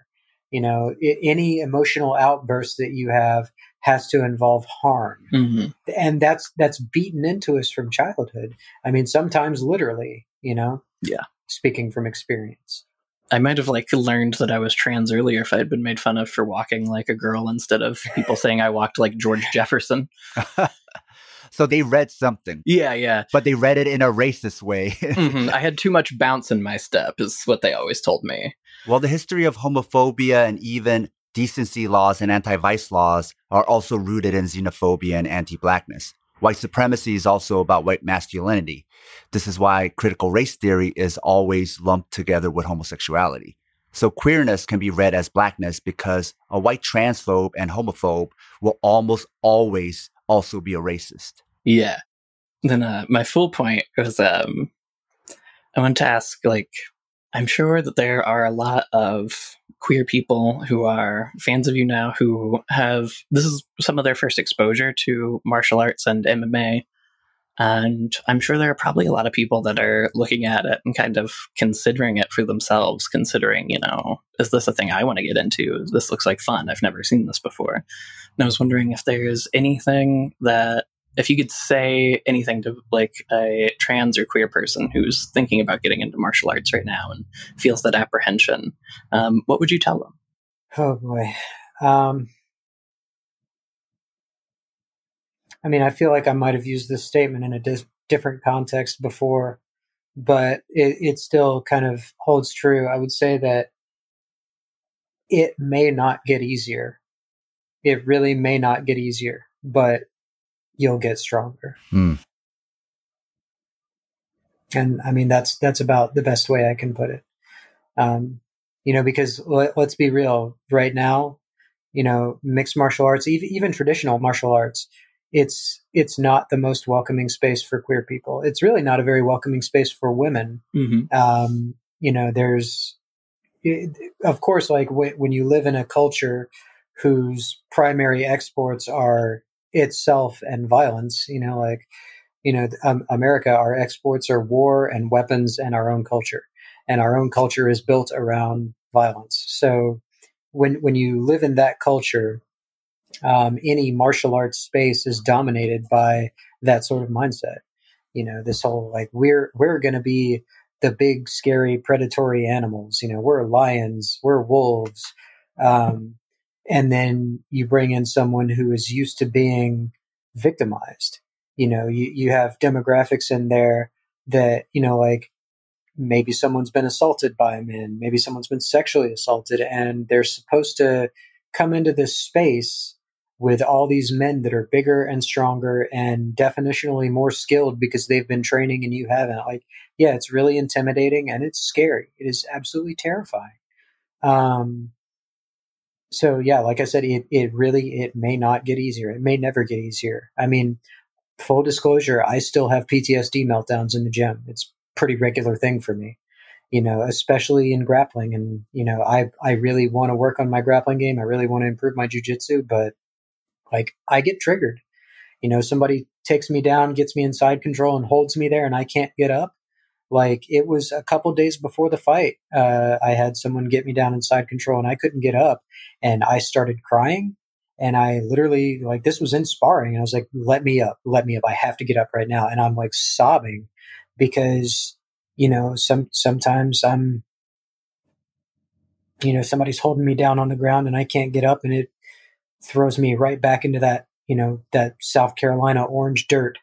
You know, it, any emotional outburst that you have has to involve harm, mm-hmm. and that's that's beaten into us from childhood. I mean, sometimes literally. You know. Yeah. Speaking from experience. I might have like learned that I was trans earlier if I had been made fun of for walking like a girl instead of people saying I walked like George Jefferson. so they read something. Yeah, yeah. But they read it in a racist way. mm-hmm. I had too much bounce in my step, is what they always told me. Well, the history of homophobia and even decency laws and anti vice laws are also rooted in xenophobia and anti blackness. White supremacy is also about white masculinity. This is why critical race theory is always lumped together with homosexuality. So queerness can be read as blackness because a white transphobe and homophobe will almost always also be a racist. Yeah. Then uh, my full point was um, I want to ask like I'm sure that there are a lot of queer people who are fans of you now who have this is some of their first exposure to martial arts and MMA. And I'm sure there are probably a lot of people that are looking at it and kind of considering it for themselves, considering, you know, is this a thing I want to get into? This looks like fun. I've never seen this before. And I was wondering if there's anything that, if you could say anything to like a trans or queer person who's thinking about getting into martial arts right now and feels that apprehension, um, what would you tell them? Oh boy. Um, I mean, I feel like I might have used this statement in a dis- different context before, but it, it still kind of holds true. I would say that it may not get easier. It really may not get easier, but you'll get stronger. Mm. And I mean, that's that's about the best way I can put it. Um, you know, because let, us be real. Right now, you know, mixed martial arts, even, even traditional martial arts, it's it's not the most welcoming space for queer people. It's really not a very welcoming space for women. Mm-hmm. Um, you know, there's of course, like w- when you live in a culture whose primary exports are itself and violence. You know, like you know, um, America, our exports are war and weapons and our own culture, and our own culture is built around violence. So when when you live in that culture, um, any martial arts space is dominated by that sort of mindset. You know, this whole like we're we're going to be the big scary predatory animals. You know, we're lions, we're wolves, um, and then you bring in someone who is used to being victimized. You know, you you have demographics in there that you know like maybe someone's been assaulted by a man, maybe someone's been sexually assaulted, and they're supposed to come into this space with all these men that are bigger and stronger and definitionally more skilled because they've been training and you haven't. Like, yeah, it's really intimidating and it's scary. It is absolutely terrifying. Um, so yeah, like I said, it, it really, it may not get easier. It may never get easier. I mean, full disclosure, I still have PTSD meltdowns in the gym. It's pretty regular thing for me, you know, especially in grappling. And, you know, I, I really want to work on my grappling game. I really want to improve my jujitsu, but like I get triggered. You know, somebody takes me down, gets me inside control, and holds me there, and I can't get up. Like it was a couple days before the fight, uh, I had someone get me down inside control, and I couldn't get up, and I started crying. And I literally like this was in sparring, and I was like, "Let me up, let me up! I have to get up right now!" And I'm like sobbing because you know some sometimes I'm you know somebody's holding me down on the ground and I can't get up, and it throws me right back into that, you know, that South Carolina orange dirt,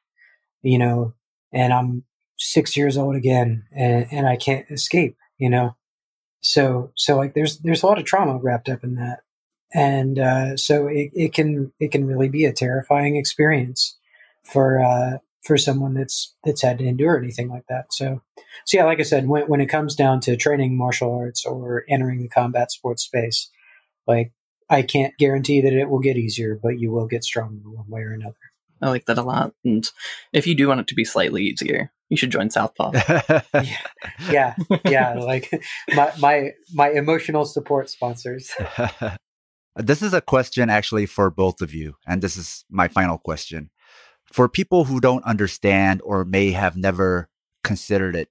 you know, and I'm six years old again and, and I can't escape, you know? So, so like there's, there's a lot of trauma wrapped up in that. And, uh, so it, it can, it can really be a terrifying experience for, uh, for someone that's, that's had to endure anything like that. So, so yeah, like I said, when, when it comes down to training martial arts or entering the combat sports space, like I can't guarantee that it will get easier, but you will get stronger one way or another. I like that a lot. And if you do want it to be slightly easier, you should join Southpaw. yeah, yeah, yeah. Like my my my emotional support sponsors. this is a question actually for both of you, and this is my final question. For people who don't understand or may have never considered it,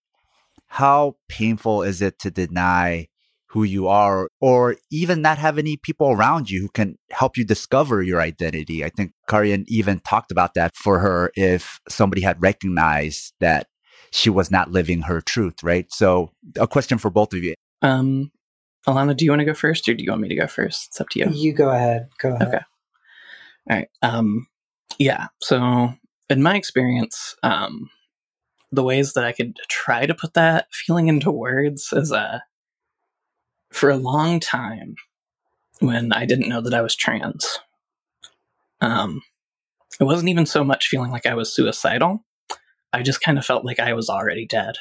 how painful is it to deny who you are, or even not have any people around you who can help you discover your identity. I think Karyan even talked about that for her if somebody had recognized that she was not living her truth, right? So, a question for both of you. Um, Alana, do you want to go first, or do you want me to go first? It's up to you. You go ahead. Go ahead. Okay. All right. Um, yeah. So, in my experience, um, the ways that I could try to put that feeling into words is uh, for a long time when I didn't know that I was trans. Um, it wasn't even so much feeling like I was suicidal. I just kind of felt like I was already dead.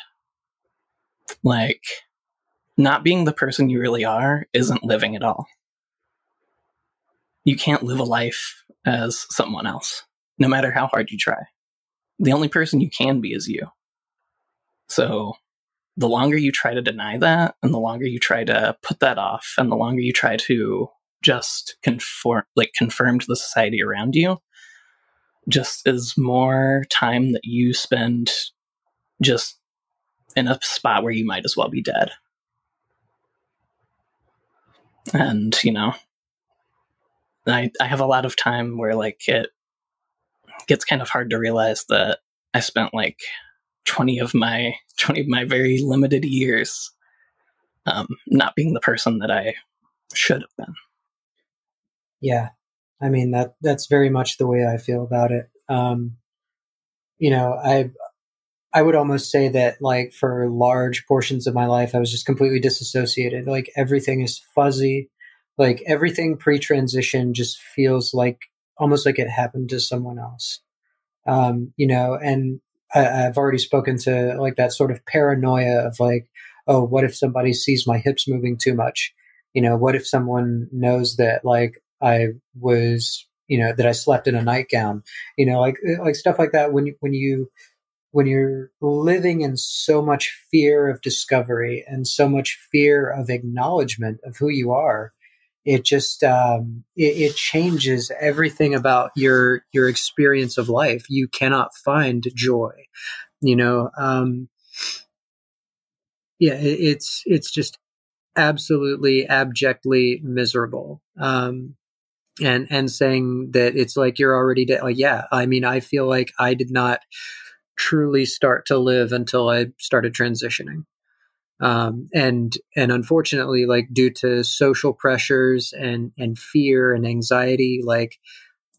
Like, not being the person you really are isn't living at all. You can't live a life as someone else, no matter how hard you try. The only person you can be is you. So, the longer you try to deny that and the longer you try to put that off and the longer you try to just conform like confirm to the society around you just is more time that you spend just in a spot where you might as well be dead. And, you know, I I have a lot of time where like it gets kind of hard to realize that I spent like 20 of my 20 of my very limited years um, not being the person that I should have been. Yeah. I mean that that's very much the way I feel about it. Um, you know, I I would almost say that like for large portions of my life I was just completely disassociated. Like everything is fuzzy. Like everything pre-transition just feels like almost like it happened to someone else. Um, you know, and I, have already spoken to like that sort of paranoia of like, oh, what if somebody sees my hips moving too much? You know, what if someone knows that like I was, you know, that I slept in a nightgown? You know, like uh, like stuff like that. When you when you when you're living in so much fear of discovery and so much fear of acknowledgement of who you are, it just um, it, it, changes everything about your your experience of life. You cannot find joy, you know. Um, yeah, it, it's it's just absolutely abjectly miserable. Um, and and saying that it's like you're already dead. Like, yeah, I mean, I feel like I did not truly start to live until I started transitioning um, and and unfortunately like due to social pressures and and fear and anxiety like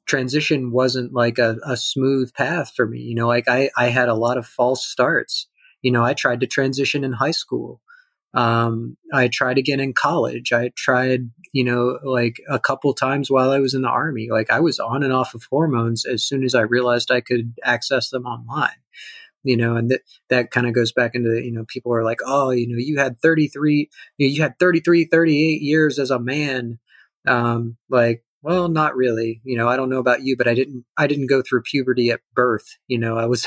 transition wasn't like a, a smooth path for me you know like i i had a lot of false starts you know i tried to transition in high school um, i tried again in college i tried you know like a couple times while i was in the army like i was on and off of hormones as soon as i realized i could access them online you know, and that, that kind of goes back into, you know, people are like, oh, you know, you had 33, you, know, you had 33, 38 years as a man. Um, like, well, not really, you know, I don't know about you, but I didn't, I didn't go through puberty at birth. You know, I was,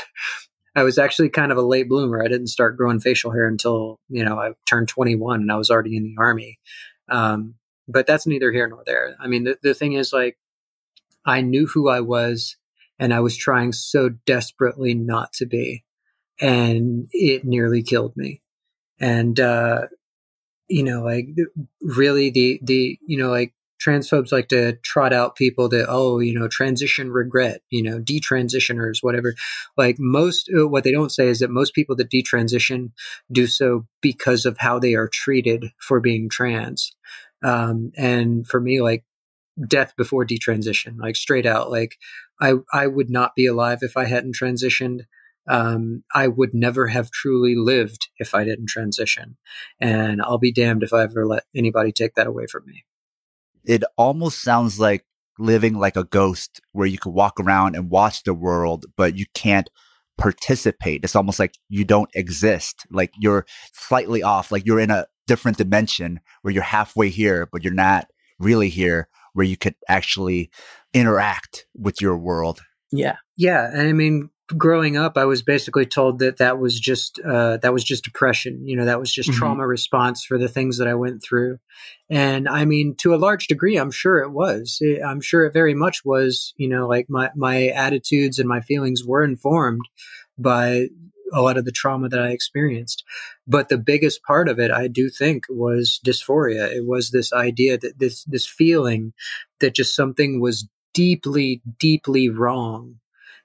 I was actually kind of a late bloomer. I didn't start growing facial hair until, you know, I turned 21 and I was already in the army. Um, but that's neither here nor there. I mean, the, the thing is like, I knew who I was and I was trying so desperately not to be. And it nearly killed me. And, uh, you know, like really the, the, you know, like transphobes like to trot out people that, oh, you know, transition regret, you know, detransitioners, whatever. Like most, uh, what they don't say is that most people that detransition do so because of how they are treated for being trans. Um, and for me, like death before detransition, like straight out, like I I would not be alive if I hadn't transitioned. Um, I would never have truly lived if I didn't transition, and I'll be damned if I ever let anybody take that away from me. It almost sounds like living like a ghost, where you could walk around and watch the world, but you can't participate. It's almost like you don't exist. Like you're slightly off. Like you're in a different dimension where you're halfway here, but you're not really here, where you could actually interact with your world. Yeah. Yeah. And I mean, growing up, I was basically told that that was just, uh, that was just depression. You know, that was just mm-hmm. trauma response for the things that I went through. And I mean, to a large degree, I'm sure it was. I'm sure it very much was, you know, like my, my attitudes and my feelings were informed by a lot of the trauma that I experienced. But the biggest part of it, I do think, was dysphoria. It was this idea that this this feeling that just something was deeply, deeply wrong,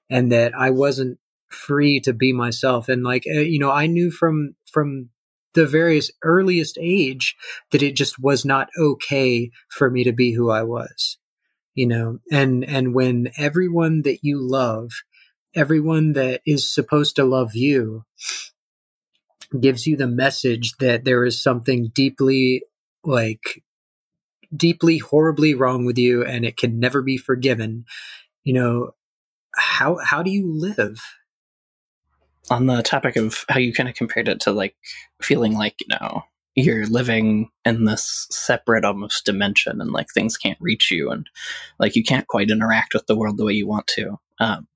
and that I wasn't free to be myself. And like uh, you know, I knew from from the various earliest age that it just was not okay for me to be who I was. You know, and and when everyone that you love everyone that is supposed to love you gives you the message that there is something deeply like deeply horribly wrong with you and it can never be forgiven you know how how do you live on the topic of how you kind of compared it to like feeling like you know you're living in this separate almost dimension and like things can't reach you and like you can't quite interact with the world the way you want to um,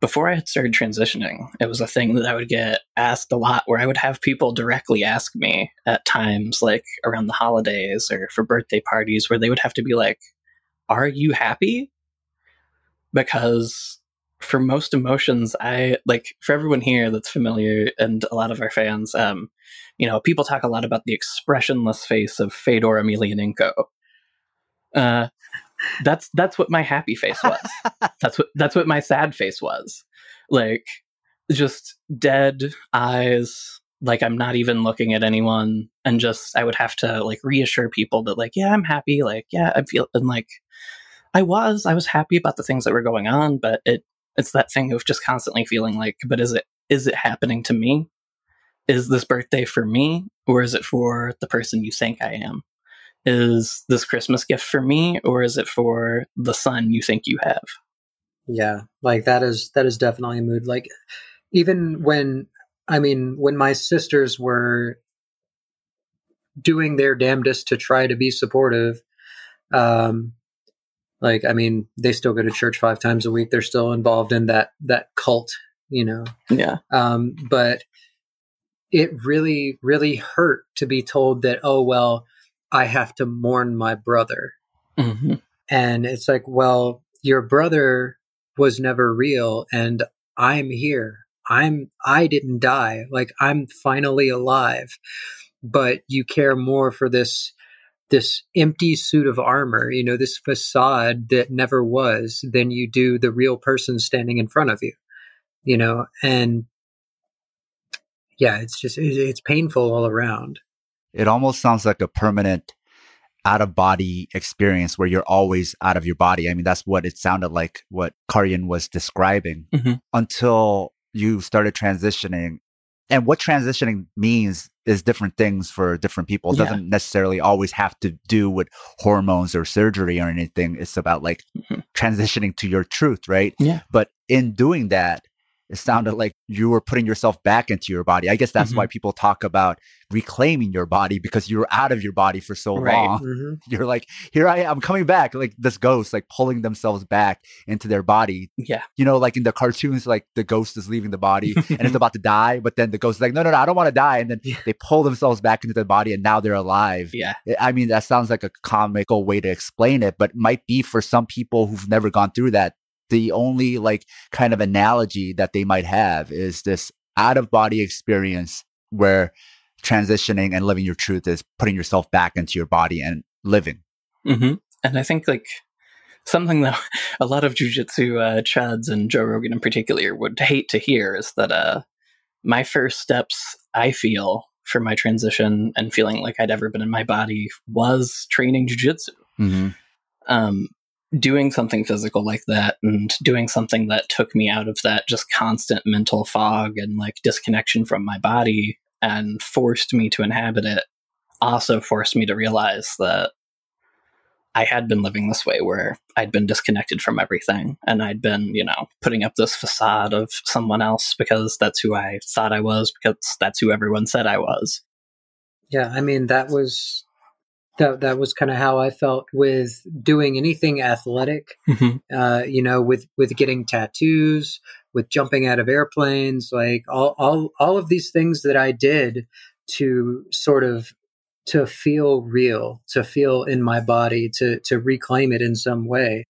before I had started transitioning, it was a thing that I would get asked a lot where I would have people directly ask me at times, like around the holidays or for birthday parties, where they would have to be like, Are you happy? Because for most emotions, I like for everyone here that's familiar and a lot of our fans, um, you know, people talk a lot about the expressionless face of Fedor Emelianenko. Uh, that's that's what my happy face was. that's what that's what my sad face was. Like just dead eyes, like I'm not even looking at anyone, and just I would have to like reassure people that like yeah I'm happy, like yeah I feel and like I was I was happy about the things that were going on, but it it's that thing of just constantly feeling like but is it is it happening to me? Is this birthday for me or is it for the person you think I am? Is this Christmas gift for me or is it for the son you think you have? Yeah, like that is that is definitely a mood. Like even when I mean when my sisters were doing their damnedest to try to be supportive, um, like I mean they still go to church five times a week. They're still involved in that that cult, you know. Yeah. Um, but it really really hurt to be told that oh well I have to mourn my brother. hmm And it's like, well, your brother was never real and I'm here. I'm I didn't die. Like I'm finally alive. But you care more for this this empty suit of armor, you know, this facade that never was than you do the real person standing in front of you. You know, and yeah, it's just it's painful all around. It almost sounds like a permanent out of body experience where you're always out of your body. I mean, that's what it sounded like what Karyan was describing Mhm. until you started transitioning. And what transitioning means is different things for different people. It Yeah. doesn't necessarily always have to do with hormones or surgery or anything. It's about like Mhm. transitioning to your truth, right? Yeah. But in doing that, it sounded like you were putting yourself back into your body. I guess that's Mhm. why people talk about reclaiming your body because you were out of your body for so Right. long. hmm You're like, here I am, I'm coming back. Like this ghost, like pulling themselves back into their body. Yeah. You know, like in the cartoons, like the ghost is leaving the body and it's about to die, but then the ghost is like, no, no, no, I don't want to die. And then Yeah. they pull themselves back into the body and now they're alive. Yeah. I mean, that sounds like a comical way to explain it, but might be for some people who've never gone through that. The only like kind of analogy that they might have is this out of body experience where transitioning and living your truth is putting yourself back into your body and living. hmm And I think like something that a lot of jujitsu uh, chuds and Joe Rogan in particular would hate to hear is that uh, my first steps, I feel, for my transition and feeling like I'd ever been in my body was training jujitsu. Mm-hmm. Um, doing something physical like that and doing something that took me out of that just constant mental fog and like disconnection from my body and forced me to inhabit it also forced me to realize that I had been living this way where I'd been disconnected from everything and I'd been, you know, putting up this facade of someone else because that's who I thought I was, because that's who everyone said I was. Yeah, I mean that was that that was kind of how I felt with doing anything athletic. Uh, you know, with with getting tattoos, with jumping out of airplanes, like all all all of these things that I did to sort of to feel real, to feel in my body, to to reclaim it in some way.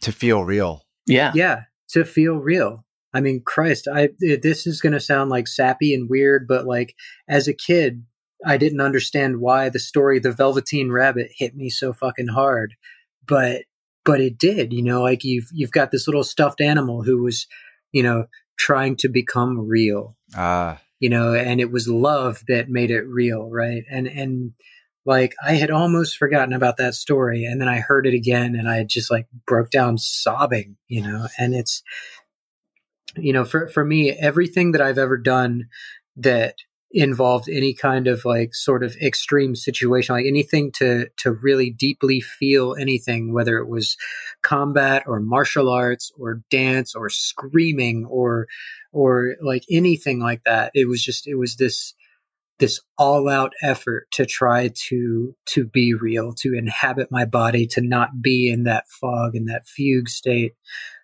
To feel real. Yeah. Yeah, to feel real. I mean, Christ, I this is going to sound like sappy and weird, but like as a kid, I didn't understand why the story The Velveteen Rabbit hit me so fucking hard. But but it did, you know, like you've you've got this little stuffed animal who was, you know, trying to become real, Uh, you know, and it was love that made it real, right? And and like I had almost forgotten about that story and then I heard it again and I just like broke down sobbing, you know, and it's you know, for for me everything that I've ever done that involved any kind of like sort of extreme situation like anything to to really deeply feel anything whether it was combat or martial arts or dance or screaming or or like anything like that it was just it was this this all out effort to try to to be real to inhabit my body to not be in that fog and that fugue state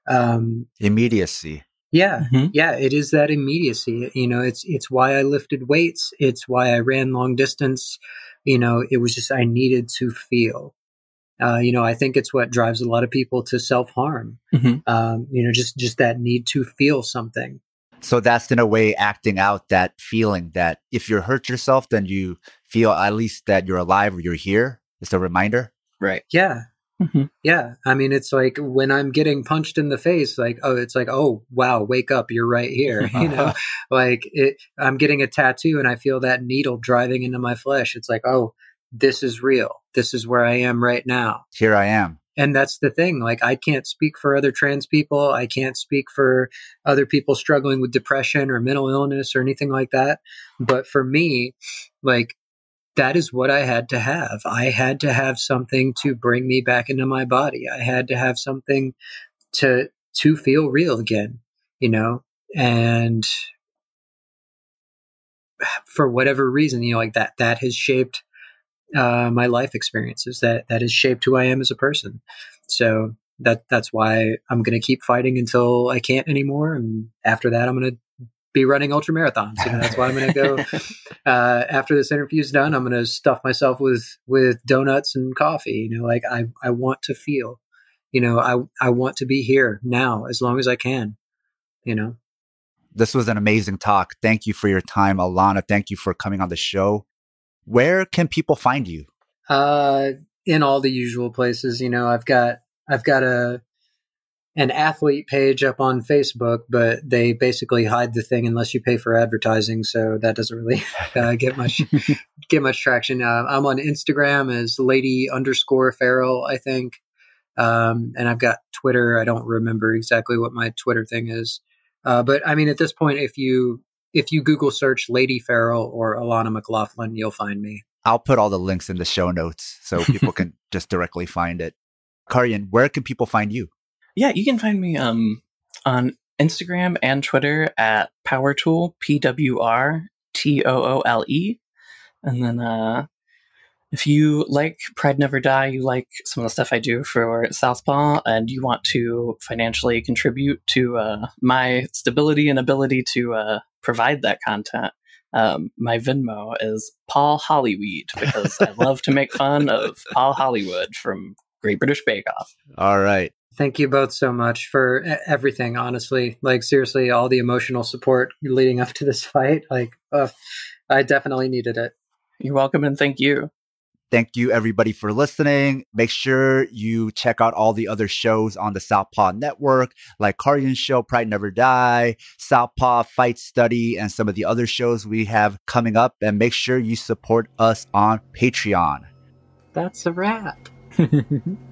um immediacy. Yeah Mhm. yeah it is that immediacy you know it's it's why i lifted weights it's why i ran long distance you know it was just i needed to feel Uh, you know, I think it's what drives a lot of people to self harm. Mhm. Um, you know, just just that need to feel something. So that's in a way acting out that feeling that if you hurt yourself, then you feel at least that you're alive or you're here. It's a reminder. Right. Yeah, Mhm. yeah. I mean, it's like when I'm getting punched in the face, like, oh, it's like, oh, wow, wake up, you're right here. You know, like it. I'm getting a tattoo, and I feel that needle driving into my flesh. It's like, oh, this is real. This is where I am right now. Here I am. and that's the thing like i can't speak for other trans people i can't speak for other people struggling with depression or mental illness or anything like that but for me like that is what i had to have. I had to have something to bring me back into my body. I had to have something to to feel real again you know? And for whatever reason you know like that that has shaped uh, my life experiences. That that has shaped who I am as a person. So that that's why I'm going to keep fighting until I can't anymore, and after that, I'm going to be running ultra marathons. You know, that's why I'm going to go uh, after this interview is done. I'm going to stuff myself with with donuts and coffee. You know, like I I want to feel. You know, I I want to be here now as long as I can. You know. This was an amazing talk. Thank you for your time, Alana. Thank you for coming on the show. Where can people find you? Uh, in all the usual places, you know, I've got I've got a an athlete page up on Facebook, but they basically hide the thing unless you pay for advertising, so that doesn't really uh, get much get much traction. Uh, I'm on Instagram as lady underscore Farrell, I think, um, and I've got Twitter. I don't remember exactly what my Twitter thing is, uh, but I mean, at this point, if you if you Google search Lady Farrell or Alana McLaughlin, you'll find me. I'll put all the links in the show notes so people can just directly find it. Karyan, where can people find you? Yeah, you can find me um, on Instagram and Twitter at PowerTool, P W R T O O L E. And then uh, if you like Pride Never Die, you like some of the stuff I do for Southpaw, and you want to financially contribute to uh, my stability and ability to uh, provide that content, um, my Venmo is Paul Hollyweed because I love to make fun of Paul Hollywood from Great British Bake Off. All right. Thank you both so much for everything, honestly. Like, seriously, all the emotional support leading up to this fight. Like, uh, I definitely needed it. You're welcome and thank you. Thank you, everybody, for listening. Make sure you check out all the other shows on the Southpaw Network, like Karyan's show, Pride Never Die, Southpaw Fight Study, and some of the other shows we have coming up. And make sure you support us on Patreon. That's a wrap.